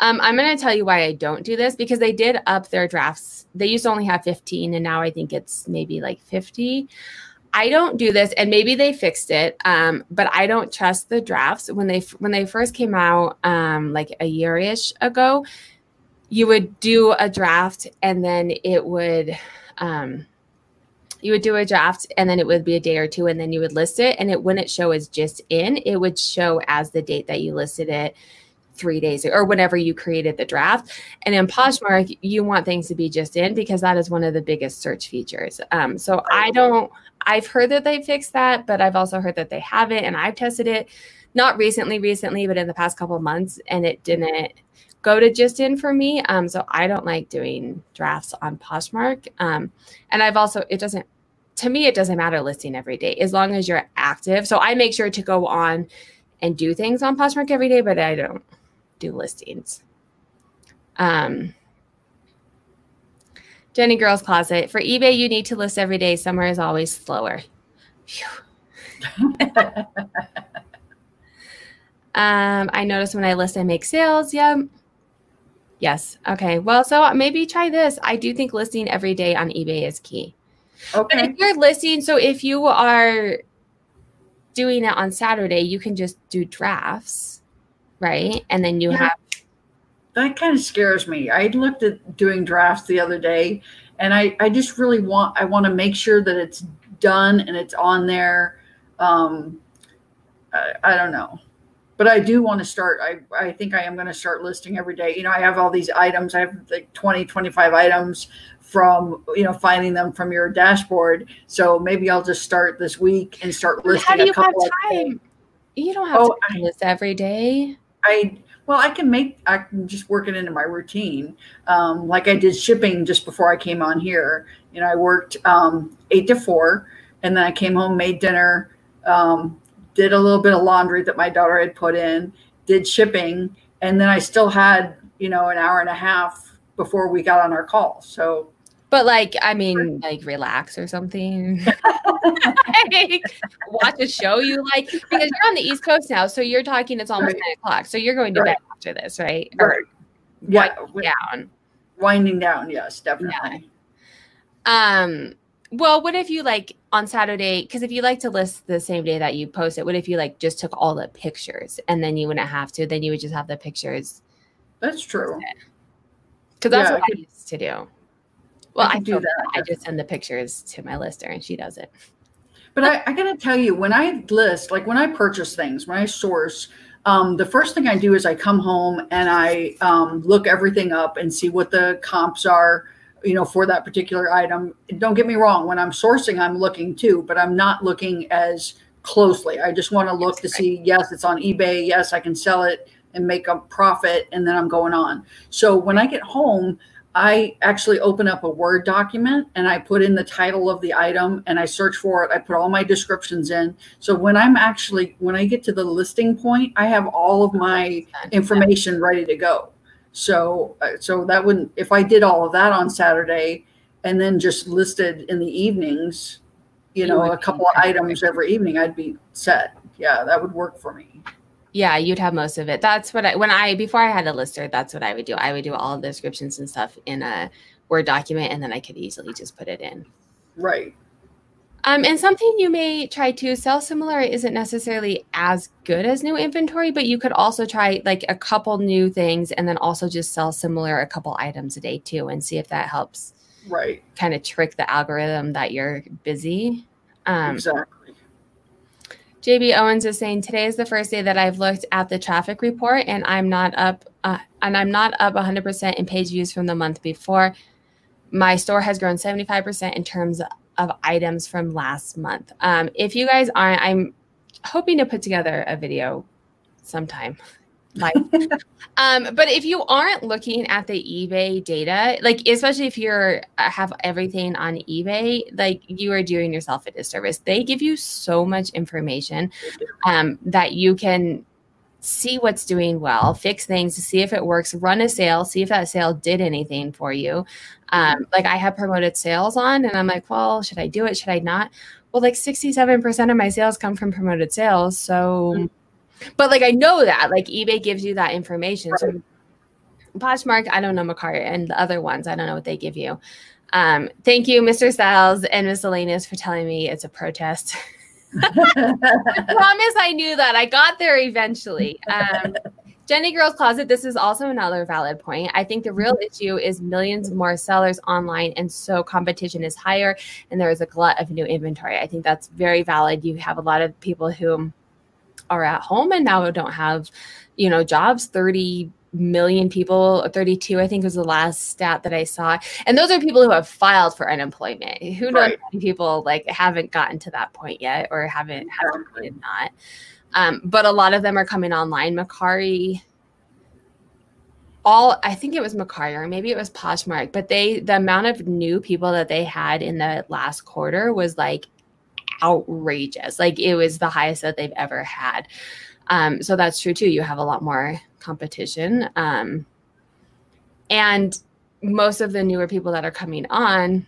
Um, I'm going to tell you why I don't do this because they did up their drafts. They used to only have 15, and now I think it's maybe like 50. I don't do this, and maybe they fixed it, um, but I don't trust the drafts when they when they first came out, um, like a year ish ago. You would do a draft, and then it would. Um, you would do a draft and then it would be a day or two and then you would list it and it wouldn't show as just in it would show as the date that you listed it three days or whenever you created the draft. And in Poshmark, you want things to be just in because that is one of the biggest search features. Um, so I don't, I've heard that they fixed that, but I've also heard that they haven't. And I've tested it not recently, recently, but in the past couple months, and it didn't go to just in for me. Um, so I don't like doing drafts on Poshmark. Um, and I've also, it doesn't, to me, it doesn't matter listing every day as long as you're active. So I make sure to go on and do things on Poshmark every day, but I don't do listings. Um, Jenny Girls Closet. For eBay, you need to list every day. Summer is always slower. um, I notice when I list, I make sales. Yep. Yes. Okay. Well, so maybe try this. I do think listing every day on eBay is key. Okay. But if you're listing, so if you are doing it on Saturday, you can just do drafts right? And then you yeah. have that kind of scares me. I looked at doing drafts the other day and I, I just really want I want to make sure that it's done and it's on there. Um, I, I don't know. But I do want to start. I, I think I am going to start listing every day. You know, I have all these items. I have like 20, 25 items from, you know, finding them from your dashboard. So maybe I'll just start this week and start listing. How do you have time? You don't have oh, to do this every day. I Well, I can make, I can just work it into my routine. Um, like I did shipping just before I came on here. You know, I worked um, eight to four and then I came home, made dinner, um, did a little bit of laundry that my daughter had put in, did shipping, and then I still had, you know, an hour and a half before we got on our call. So but like, I mean, like relax or something. like, watch a show you like because you're on the East Coast now, so you're talking. It's almost right. nine o'clock, so you're going to right. bed after this, right? Right. Or yeah. down. Winding down, yes, definitely. Yeah. Um. Well, what if you like on Saturday? Because if you like to list the same day that you post it, what if you like just took all the pictures and then you wouldn't have to? Then you would just have the pictures. That's true. Because that's yeah, what I, I used to do. Well, I, I do that. I just send the pictures to my lister and she does it. But I, I got to tell you, when I list, like when I purchase things, when I source, um, the first thing I do is I come home and I um, look everything up and see what the comps are, you know, for that particular item. Don't get me wrong, when I'm sourcing, I'm looking too, but I'm not looking as closely. I just want to look to see, yes, it's on eBay. Yes, I can sell it and make a profit, and then I'm going on. So when I get home, I actually open up a Word document and I put in the title of the item and I search for it. I put all my descriptions in. So when I'm actually, when I get to the listing point, I have all of my information ready to go. So, uh, so that wouldn't, if I did all of that on Saturday and then just listed in the evenings, you know, a couple of items every evening, I'd be set. Yeah, that would work for me. Yeah, you'd have most of it. That's what I when I before I had a lister, that's what I would do. I would do all the descriptions and stuff in a Word document and then I could easily just put it in. Right. Um, and something you may try to sell similar isn't necessarily as good as new inventory, but you could also try like a couple new things and then also just sell similar a couple items a day too and see if that helps. Right. Kind of trick the algorithm that you're busy. Um, exactly. JB Owens is saying today is the first day that I've looked at the traffic report and I'm not up uh, and I'm not up 100% in page views from the month before. My store has grown 75% in terms of items from last month. Um, if you guys aren't, I'm hoping to put together a video sometime like um but if you aren't looking at the ebay data like especially if you're uh, have everything on ebay like you are doing yourself a disservice. They give you so much information um that you can see what's doing well fix things to see if it works run a sale see if that sale did anything for you. Um like i have promoted sales on and i'm like well should i do it? Should i not? Well like 67% of my sales come from promoted sales so mm-hmm but like I know that like eBay gives you that information. Right. So Poshmark, I don't know Mercari and the other ones, I don't know what they give you. Um, thank you, Mr. Styles and Miscellaneous, for telling me it's a protest. I promise I knew that. I got there eventually. Um, Jenny Girl's Closet, this is also another valid point. I think the real mm-hmm. issue is millions more sellers online, and so competition is higher, and there is a glut of new inventory. I think that's very valid. You have a lot of people who are at home and now don't have, you know, jobs. 30 million people, 32, I think was the last stat that I saw. And those are people who have filed for unemployment. Who knows right. people like haven't gotten to that point yet or haven't, haven't not. Um, but a lot of them are coming online. Mercari, all I think it was Mercari or maybe it was Poshmark, but they the amount of new people that they had in the last quarter was like outrageous. Like it was the highest that they've ever had. Um, so that's true too. You have a lot more competition. Um, and most of the newer people that are coming on,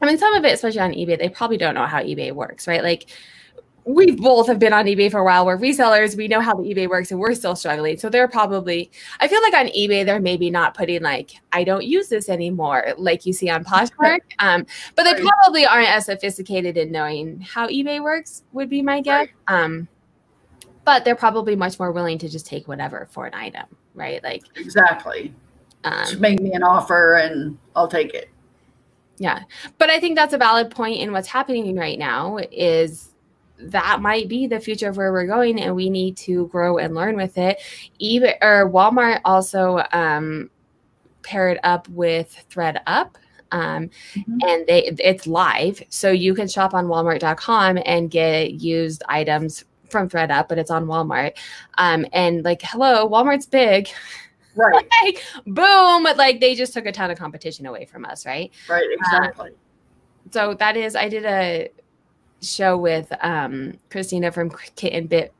I mean, some of it, especially on eBay, they probably don't know how eBay works, right? Like we both have been on eBay for a while. We're resellers. We know how the eBay works and we're still struggling. So they're probably, I feel like on eBay, they're maybe not putting like, I don't use this anymore, like you see on Poshmark. Um, but they right. probably aren't as sophisticated in knowing how eBay works, would be my guess. Right. Um, but they're probably much more willing to just take whatever for an item, right? Like, exactly. Um, just make me an offer and I'll take it. Yeah. But I think that's a valid point in what's happening right now is that might be the future of where we're going and we need to grow and learn with it even or walmart also um, paired up with ThredUp um, mm-hmm. and they it's live so you can shop on walmart.com and get used items from ThredUp, but it's on Walmart. Um, and like, hello, Walmart's big. Right. like, boom. Like they just took a ton of competition away from us, right? Right, exactly. Uh, so that is, I did a show with um, Christina from Kitten Bit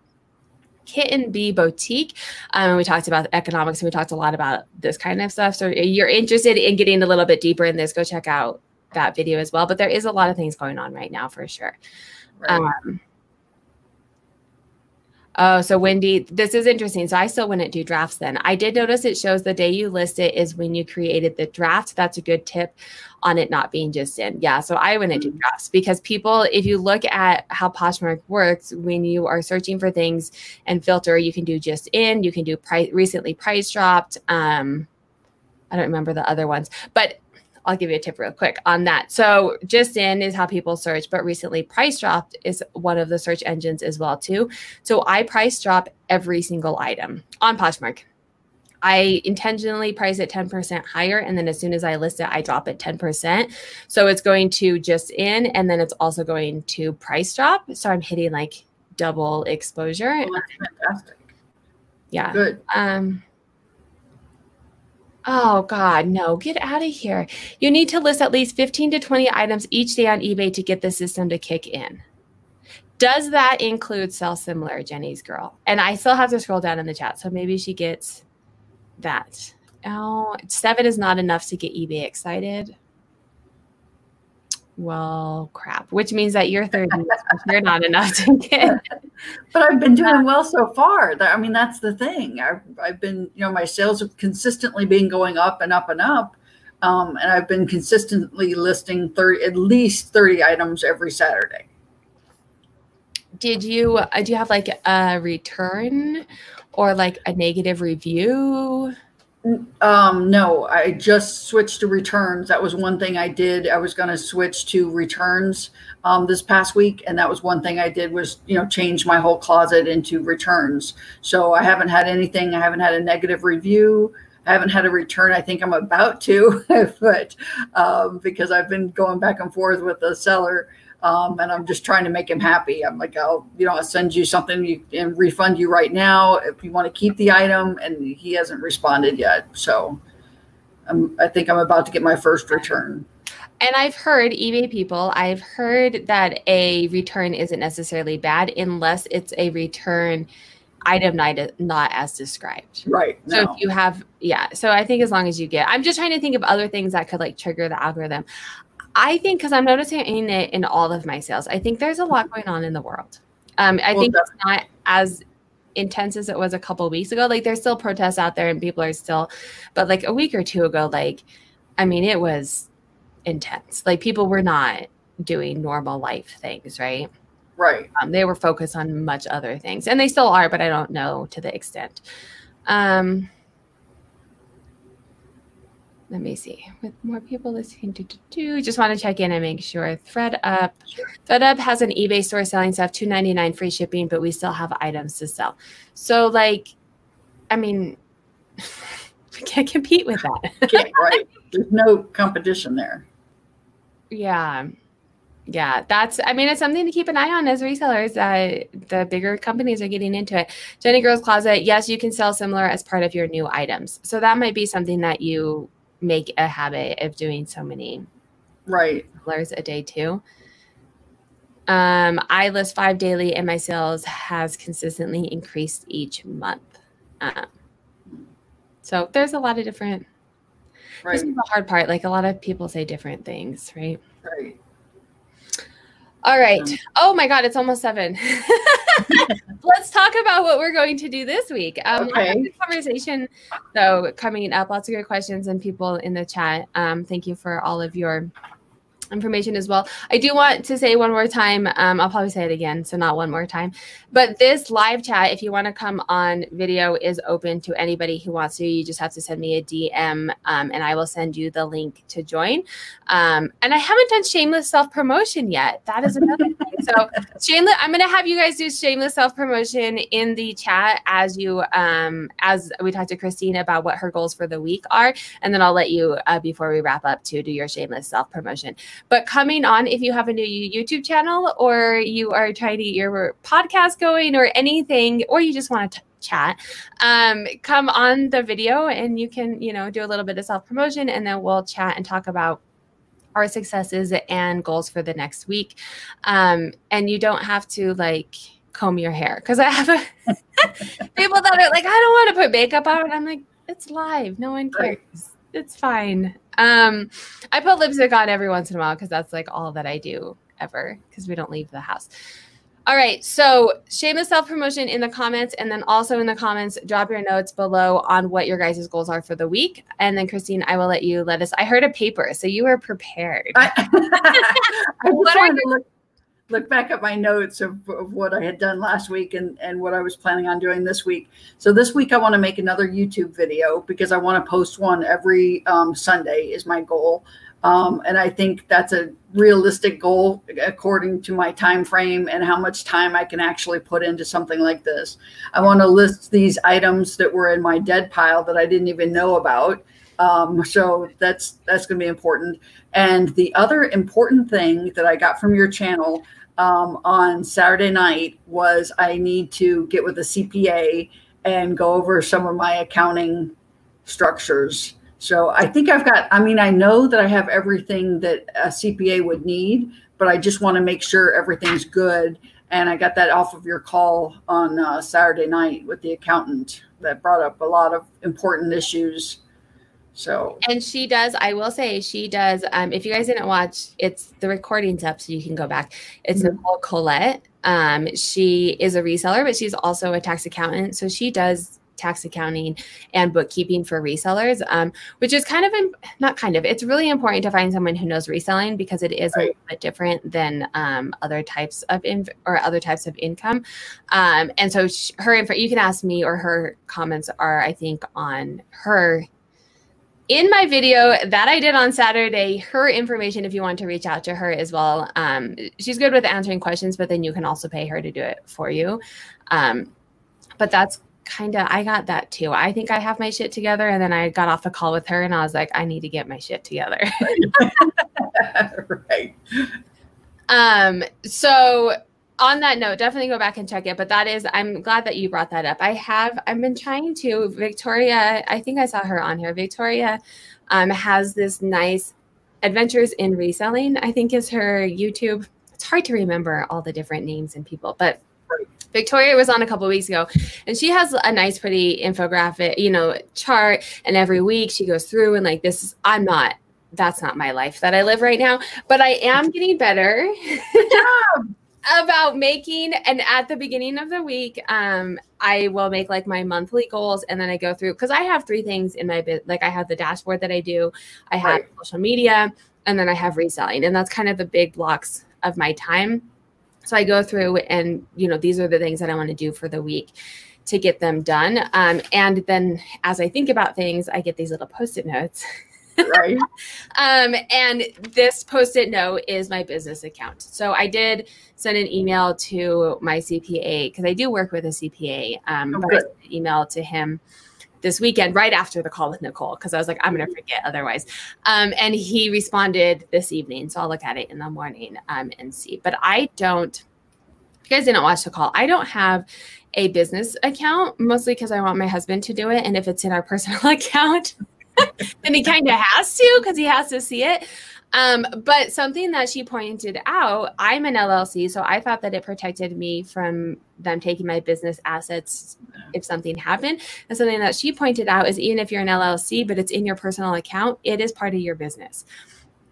Kitten Bee Boutique. Um, and we talked about economics and we talked a lot about this kind of stuff. So you're interested in getting a little bit deeper in this, go check out that video as well. But there is a lot of things going on right now for sure. Right. Um, Oh, so Wendy, this is interesting. So I still wouldn't do drafts then. I did notice it shows the day you list it is when you created the draft. That's a good tip on it not being just in. Yeah. So I wouldn't do mm. drafts because people, if you look at how Poshmark works, when you are searching for things and filter, you can do just in, you can do price recently price dropped. Um, I don't remember the other ones, but I'll give you a tip real quick on that. So just in is how people search, but recently price dropped is one of the search engines as well too. So I price drop every single item on Poshmark. I intentionally price it 10% higher. And then as soon as I list it, I drop it 10%. So it's going to just in, and then it's also going to price drop. So I'm hitting like double exposure. Oh, that's fantastic. Yeah. Good. Um, Oh, God, no, get out of here. You need to list at least 15 to 20 items each day on eBay to get the system to kick in. Does that include sell similar, Jenny's girl? And I still have to scroll down in the chat, so maybe she gets that. Oh, seven is not enough to get eBay excited. Well, crap, which means that you're 30. you're not enough to get. But I've been doing well so far. I mean, that's the thing. I've, I've been, you know, my sales have consistently been going up and up and up. Um, and I've been consistently listing 30, at least 30 items every Saturday. Did you, uh, do you have like a return or like a negative review? Um, no, I just switched to returns. That was one thing I did. I was going to switch to returns um, this past week, and that was one thing I did was you know change my whole closet into returns. So I haven't had anything. I haven't had a negative review. I haven't had a return. I think I'm about to, but um, because I've been going back and forth with the seller um, and I'm just trying to make him happy. I'm like, I'll, you know, I'll send you something you, and refund you right now if you want to keep the item. And he hasn't responded yet. So I'm, I think I'm about to get my first return. And I've heard eBay people, I've heard that a return isn't necessarily bad unless it's a return item not, not as described. Right. So no. if you have, yeah. So I think as long as you get, I'm just trying to think of other things that could like trigger the algorithm. I think because I'm noticing it in all of my sales, I think there's a lot going on in the world. Um, I well, think it's not as intense as it was a couple weeks ago. Like there's still protests out there and people are still, but like a week or two ago, like, I mean, it was intense. Like people were not doing normal life things, right? Right. Um, they were focused on much other things and they still are, but I don't know to the extent. Um, let me see. With more people listening to do just want to check in and make sure. ThredUp sure. ThredUp has an ebay store selling stuff 299 free shipping but we still have items to sell. So like i mean we can't compete with that. Right. There's no competition there. Yeah. Yeah that's i mean it's something to keep an eye on as resellers uh, the bigger companies are getting into it. Jenny girls closet yes you can sell similar as part of your new items. So that might be something that you make a habit of doing so many right colors a day too. Um, I list five daily, and my sales has consistently increased each month. Um, so there's a lot of different. Right. This is the hard part. Like a lot of people say different things, right? Right. All right. Oh my God, it's almost seven. Let's talk about what we're going to do this week. Um, okay. conversation, though, coming up. Lots of good questions and people in the chat. Um, thank you for all of your information as well. I do want to say one more time, um, I'll probably say it again, so not one more time. But this live chat, if you want to come on video, is open to anybody who wants to. You just have to send me a DM um, and I will send you the link to join. Um, and I haven't done shameless self promotion yet. That is another thing. So shameless, I'm gonna have you guys do shameless self promotion in the chat as you um as we talked to Christine about what her goals for the week are, and then I'll let you uh, before we wrap up to do your shameless self promotion. But coming on, if you have a new YouTube channel or you are trying to get your podcast going or anything, or you just want to chat um, come on the video and you can you know do a little bit of self promotion and then we'll chat and talk about our successes and goals for the next week. Um, and you don't have to like comb your hair because I have a, people that are like, I don't want to put makeup on. I'm like, it's live. No one cares. It's fine. Um, I put lipstick on every once in a while because that's like all that I do ever because we don't leave the house. All right. So shameless self promotion in the comments. And then also in the comments, drop your notes below on what your guys' goals are for the week. And then, Christine, I will let you let us. I heard a paper. So you were prepared. I, I what are look, look back at my notes of, of what I had done last week and, and what I was planning on doing this week. So this week, I want to make another YouTube video because I want to post one every um, Sunday, is my goal. Um, and I think that's a realistic goal according to my time frame and how much time I can actually put into something like this. I want to list these items that were in my dead pile that I didn't even know about. Um, so that's that's going to be important. And the other important thing that I got from your channel um, on Saturday night was I need to get with a CPA and go over some of my accounting structures so I think I've got, I mean, I know that I have everything that a CPA would need, but I just want to make sure everything's good. And I got that off of your call on uh, Saturday night with the accountant that brought up a lot of important issues. So, and she does, I will say, she does. Um, if you guys didn't watch, it's the recording's up, so you can go back. It's mm-hmm. Nicole Colette. Um, she is a reseller, but she's also a tax accountant. So she does tax accounting and bookkeeping for resellers, um, which is kind of not kind of. It's really important to find someone who knows reselling because it is right. a little bit different than um, other types of in, or other types of income. Um, and so sh- her info, you can ask me or her comments are, I think, on her in my video that I did on Saturday, her information, if you want to reach out to her as well. Um, she's good with answering questions, but then you can also pay her to do it for you. Um, but that's kind of I got that too. I think I have my shit together and then I got off a call with her and I was like I need to get my shit together. right. Um so on that note, definitely go back and check it. But that is, I'm glad that you brought that up. I have, I've been trying to. Victoria, I think I saw her on here. Victoria um, has this nice adventures in reselling. I think is her YouTube. It's hard to remember all the different names and people, but Victoria was on a couple weeks ago, and she has a nice, pretty infographic, you know, chart. And every week she goes through and like, this is, I'm not, that's not my life that I live right now, but I am getting better about making. And at the beginning of the week, um, I will make like my monthly goals, and then I go through because I have three things in my bit. Like I have the dashboard that I do, I have right. social media, and then I have reselling, and that's kind of the big blocks of my time so I go through and, you know, these are the things that I want to do for the week to get them done. Um, and then as I think about things, I get these little post it notes. right. um, and this post it note is my business account. So I did send an email to my CPA because I do work with a CPA. Um, oh, but I sent an email to him this weekend right after the call with Nicole because I was like, I'm going to forget otherwise. Um, and he responded this evening. So I'll look at it in the morning um, and see. But I don't, if you guys didn't watch the call, I don't have a business account mostly because I want my husband to do it. And if it's in our personal account, then he kind of has to because he has to see it. Um, but something that she pointed out, I'm an LLC, so I thought that it protected me from them taking my business assets if something happened. And something that she pointed out is even if you're an LLC, but it's in your personal account, it is part of your business.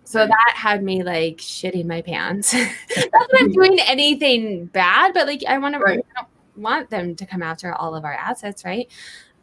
So that had me like shitting my pants. Not that I'm doing anything bad, but like I want right. to I want them to come after all of our assets, right?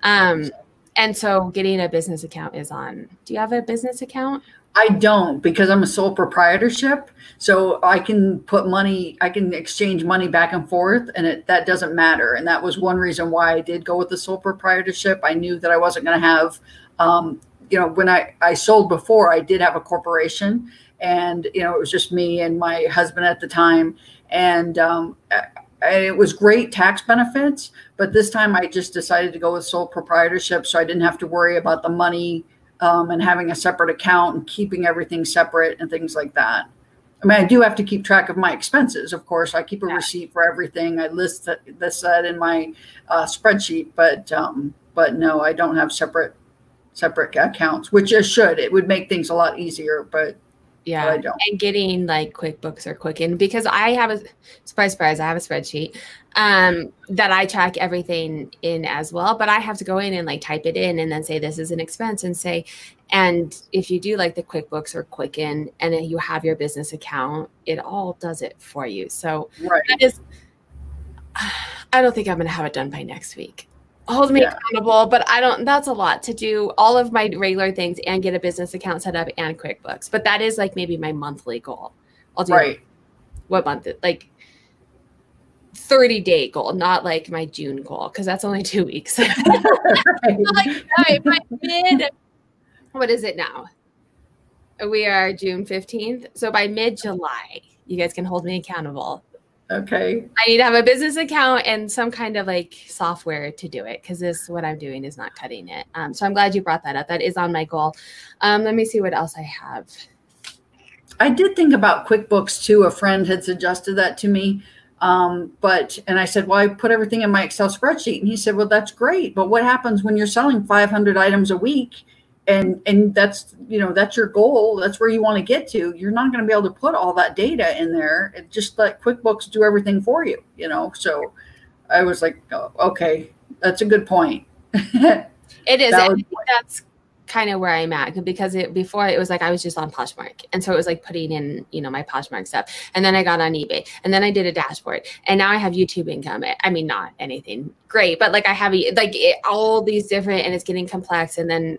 Um, and so getting a business account is on. Do you have a business account? I don't because I'm a sole proprietorship. So I can put money, I can exchange money back and forth, and it, that doesn't matter. And that was one reason why I did go with the sole proprietorship. I knew that I wasn't going to have um, you know, when I, I sold before, I did have a corporation and, you know, it was just me and my husband at the time. And um, it was great tax benefits, but this time I just decided to go with sole proprietorship. So I didn't have to worry about the money um, and having a separate account and keeping everything separate and things like that. I mean, I do have to keep track of my expenses. Of course, I keep a yeah. receipt for everything. I list that, this that in my uh, spreadsheet, but um, but no, I don't have separate separate accounts, which I should. It would make things a lot easier, but yeah, and getting like QuickBooks or Quicken because I have a surprise, surprise, I have a spreadsheet um, that I track everything in as well. But I have to go in and like type it in and then say this is an expense and say, and if you do like the QuickBooks or Quicken and you have your business account, it all does it for you. So right. that is, I don't think I'm going to have it done by next week hold me yeah. accountable, but I don't, that's a lot to do all of my regular things and get a business account set up and QuickBooks. But that is like maybe my monthly goal. I'll do right. what month? Like 30 day goal, not like my June goal, because that's only two weeks. like, mid, what is it now? We are June 15th. So by mid July, you guys can hold me accountable Okay. I need to have a business account and some kind of like software to do it because this what I'm doing is not cutting it. Um, so I'm glad you brought that up. That is on my goal. Um, let me see what else I have. I did think about QuickBooks too. A friend had suggested that to me. Um, but and I said, well, I put everything in my Excel spreadsheet, and he said, well, that's great, but what happens when you're selling 500 items a week and and that's you know that's your goal. That's where you want to get to. You're not going to be able to put all that data in there. And just let quickbooks do everything for you you know? So i was like oh, okay. That's a good point. It is. That that's kind of where i'm at because it before it was like i was just on poshmark. And so it was like putting in you know my poshmark stuff. And then i got on ebay. And then i did a dashboard. And now i have youtube income. I mean not anything great but like i have like it, all these different and it's getting complex. And then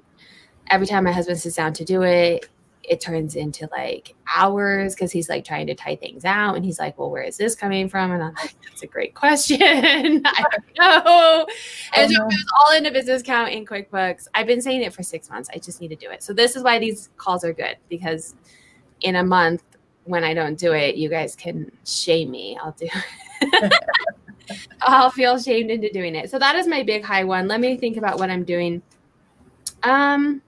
every time my husband sits down to do it, it turns into like hours because he's like trying to tie things out and he's like, Well, where is this coming from? And I'm like, That's a great question. I don't know. And so it was all in a business account in QuickBooks. I've been saying it for six months. I just need to do it. So this is why these calls are good because in a month when I don't do it, you guys can shame me. I'll do I'll feel shamed into doing it. So that is my big high one. Let me think about what I'm doing. Um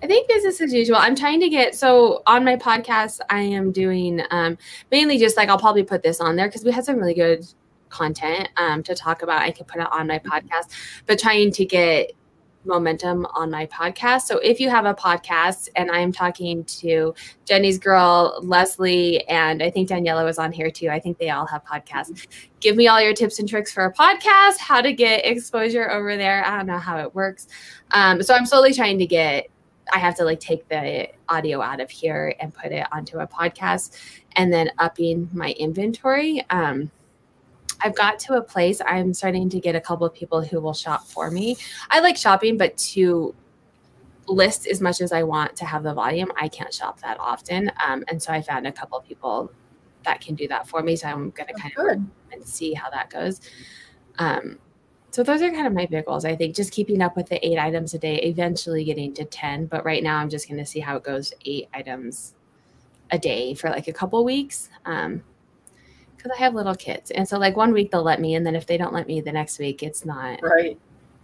I think business as usual. I'm trying to get so on my podcast. I am doing um, mainly just like I'll probably put this on there because we had some really good content um, to talk about. I can put it on my podcast, but trying to get momentum on my podcast. So if you have a podcast and I'm talking to Jenny's girl, Leslie, and I think Daniela was on here too. I think they all have podcasts. Give me all your tips and tricks for a podcast, how to get exposure over there. I don't know how it works. Um, so I'm slowly trying to get I have to like take the audio out of here and put it onto a podcast and then upping my inventory. Um, I've got to a place I'm starting to get a couple of people who will shop for me. I like shopping, but to list as much as I want to have the volume, I can't shop that often. Um, and so I found a couple of people that can do that for me. So I'm going to kind of and see how that goes. Um, so those are kind of my big goals. I think just keeping up with the eight items a day, eventually getting to 10. But right now I'm just going to see how it goes eight items a day for like a couple weeks. Um, because I have little kids. And so like one week they'll let me, and then if they don't let me the next week, it's not right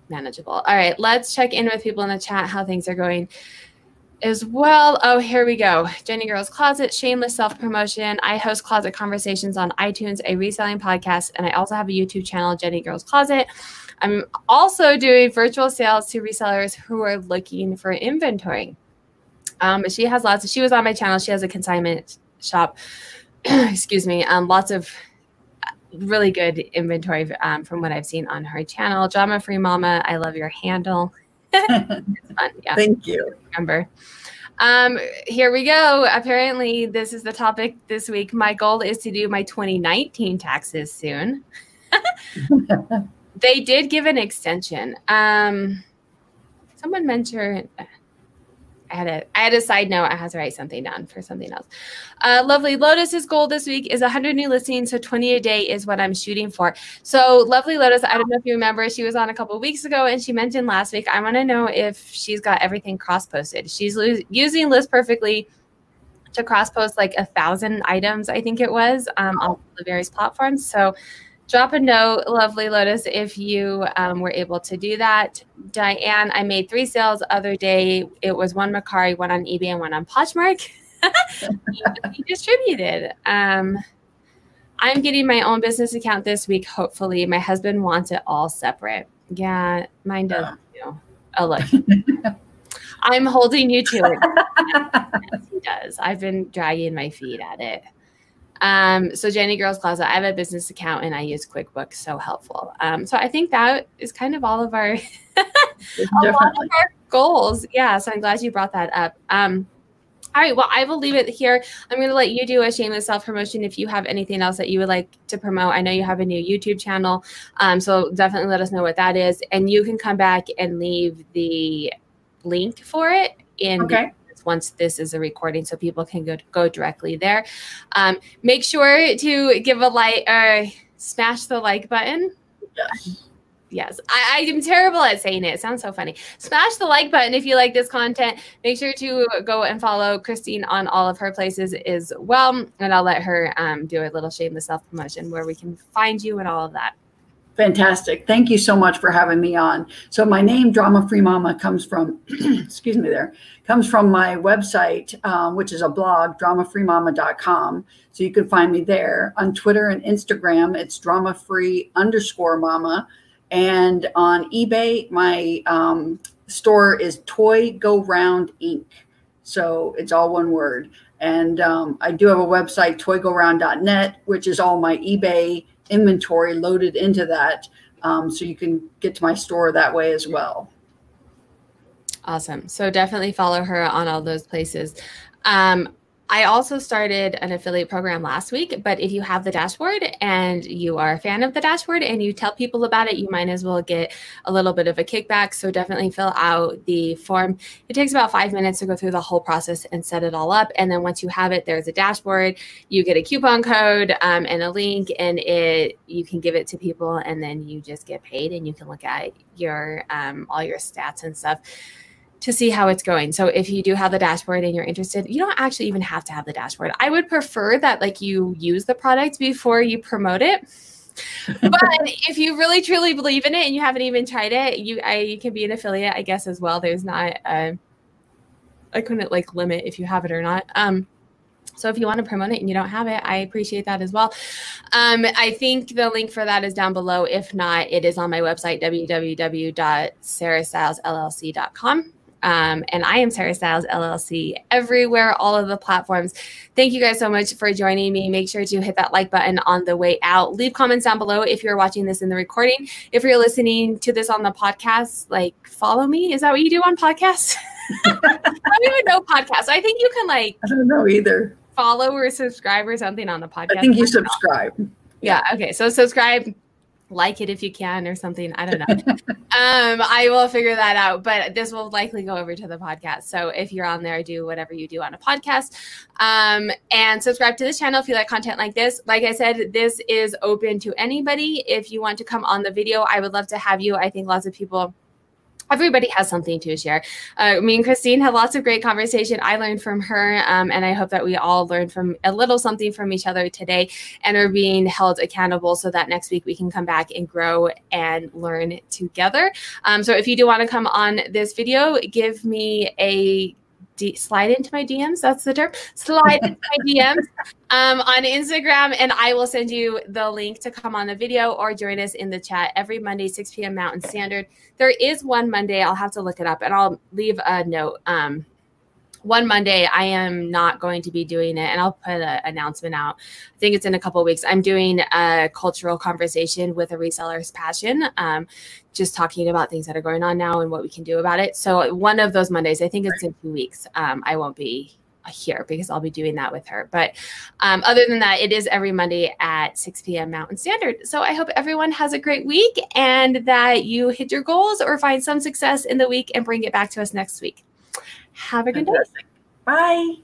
manageable. All right, let's check in with people in the chat how things are going as well. Oh, here we go. Jenny Girls Closet, shameless self promotion. I host closet conversations on iTunes, a reselling podcast, and I also have a YouTube channel, Jenny Girls Closet. I'm also doing virtual sales to resellers who are looking for inventory. Um, she has lots of, she was on my channel. She has a consignment shop. Excuse me. Um, lots of really good inventory um, from what I've seen on her channel. Drama Free Mama, I love your handle. Yeah. Thank you. Remember. Um, here we go. Apparently, this is the topic this week. My goal is to do my 2019 taxes soon. they did give an extension. Um, someone mentioned, I had a I had a side note. I had to write something down for something else. Uh, lovely Lotus's goal this week is 100 new listings, so 20 a day is what I'm shooting for. So lovely Lotus, I don't know if you remember, she was on a couple weeks ago, and she mentioned last week. I want to know if she's got everything cross posted. She's lo- using List Perfectly to cross post like a thousand items, I think it was, um, on the various platforms. So drop a note, lovely Lotus, if you um, were able to do that. Diane, I made three sales other day. It was one Mercari, one on eBay, and one on Poshmark. you distributed. Um, I'm getting my own business account this week, hopefully. My husband wants it all separate. Yeah, mine does. Yeah. Too. Oh, look. I'm holding you to it. yes, he does. I've been dragging my feet at it. Um, so Jenny Girls Closet, I have a business account and I use QuickBooks, so helpful. Um, so I think that is kind of all of our, a lot of our goals. Yeah. So I'm glad you brought that up. Um, all right. Well, I will leave it here. I'm going to let you do a shameless self promotion if you have anything else that you would like to promote. I know you have a new YouTube channel. Um, so definitely let us know what that is. And you can come back and leave the link for it in okay once this is a recording so people can go, go directly there. Um, make sure to give a like or smash the like button. Yes. Yes, I, I am terrible at saying it. It sounds so funny. Smash the like button if you like this content. Make sure to go and follow Christine on all of her places as well. And I'll let her um, do a little shameless self promotion where we can find you and all of that. Fantastic. Thank you so much for having me on. So my name, Drama Free Mama, comes from, excuse me there, comes from my website, um, which is a blog, dramafreemama.com. So you can find me there. On Twitter and Instagram, it's drama free underscore mama. And on eBay, my um, store is Toy Go Round Inc. So it's all one word. And um, I do have a website, toygoround.net, which is all my eBay inventory loaded into that. Um, so you can get to my store that way as well. Awesome. So definitely follow her on all those places. Um, I also started an affiliate program last week, but if you have the dashboard and you are a fan of the dashboard and you tell people about it, you might as well get a little bit of a kickback. So definitely fill out the form. It takes about five minutes to go through the whole process and set it all up. And then once you have it, there's a dashboard. You get a coupon code um, and a link, and it you can give it to people, and then you just get paid, and you can look at your um, all your stats and stuff to see how it's going. So if you do have the dashboard and you're interested, you don't actually even have to have the dashboard. I would prefer that like you use the product before you promote it. but if you really truly believe in it and you haven't even tried it, you I you can be an affiliate, I guess as well. There's not a I couldn't like limit if you have it or not. Um so if you want to promote it and you don't have it, I appreciate that as well. Um, I think the link for that is down below. If not, it is on my website, www.sarahstylesllc.com. Um, and I am Sarah Styles LLC everywhere, all of the platforms. Thank you guys so much for joining me. Make sure to hit that like button on the way out. Leave comments down below if you're watching this in the recording. If you're listening to this on the podcast, like follow me. Is that what you do on podcasts? I don't even know podcasts. I think you can like I don't know either. Follow or subscribe or something on the podcast. I think you subscribe. Yeah. Okay. So subscribe like it if you can or something. I don't know. um, I will figure that out, but this will likely go over to the podcast. So if you're on there, do whatever you do on a podcast. Um, and subscribe to this channel if you like content like this. Like I said, this is open to anybody. If you want to come on the video, I would love to have you. I think lots of people everybody has something to share. Uh, me and Christine had lots of great conversation. I learned from her, um, and I hope that we all learned from a little something from each other today and are being held accountable so that next week we can come back and grow and learn together. Um, so if you do want to come on this video, give me a D- slide into my DMs. That's the term. Slide into my DMs um, on Instagram, and I will send you the link to come on the video or join us in the chat every Monday, 6 p.m. Mountain Standard. There is one Monday. I'll have to look it up, and I'll leave a note. Um, one Monday, I am not going to be doing it, and I'll put an announcement out. I think it's in a couple weeks. I'm doing a cultural conversation with a reseller's passion, um, just talking about things that are going on now and what we can do about it. So one of those Mondays, I think it's in two weeks. Um, I won't be here because I'll be doing that with her. But um, other than that, it is every Monday at 6 p.m. Mountain Standard. So I hope everyone has a great week and that you hit your goals or find some success in the week and bring it back to us next week. Have a good Fantastic. Bye.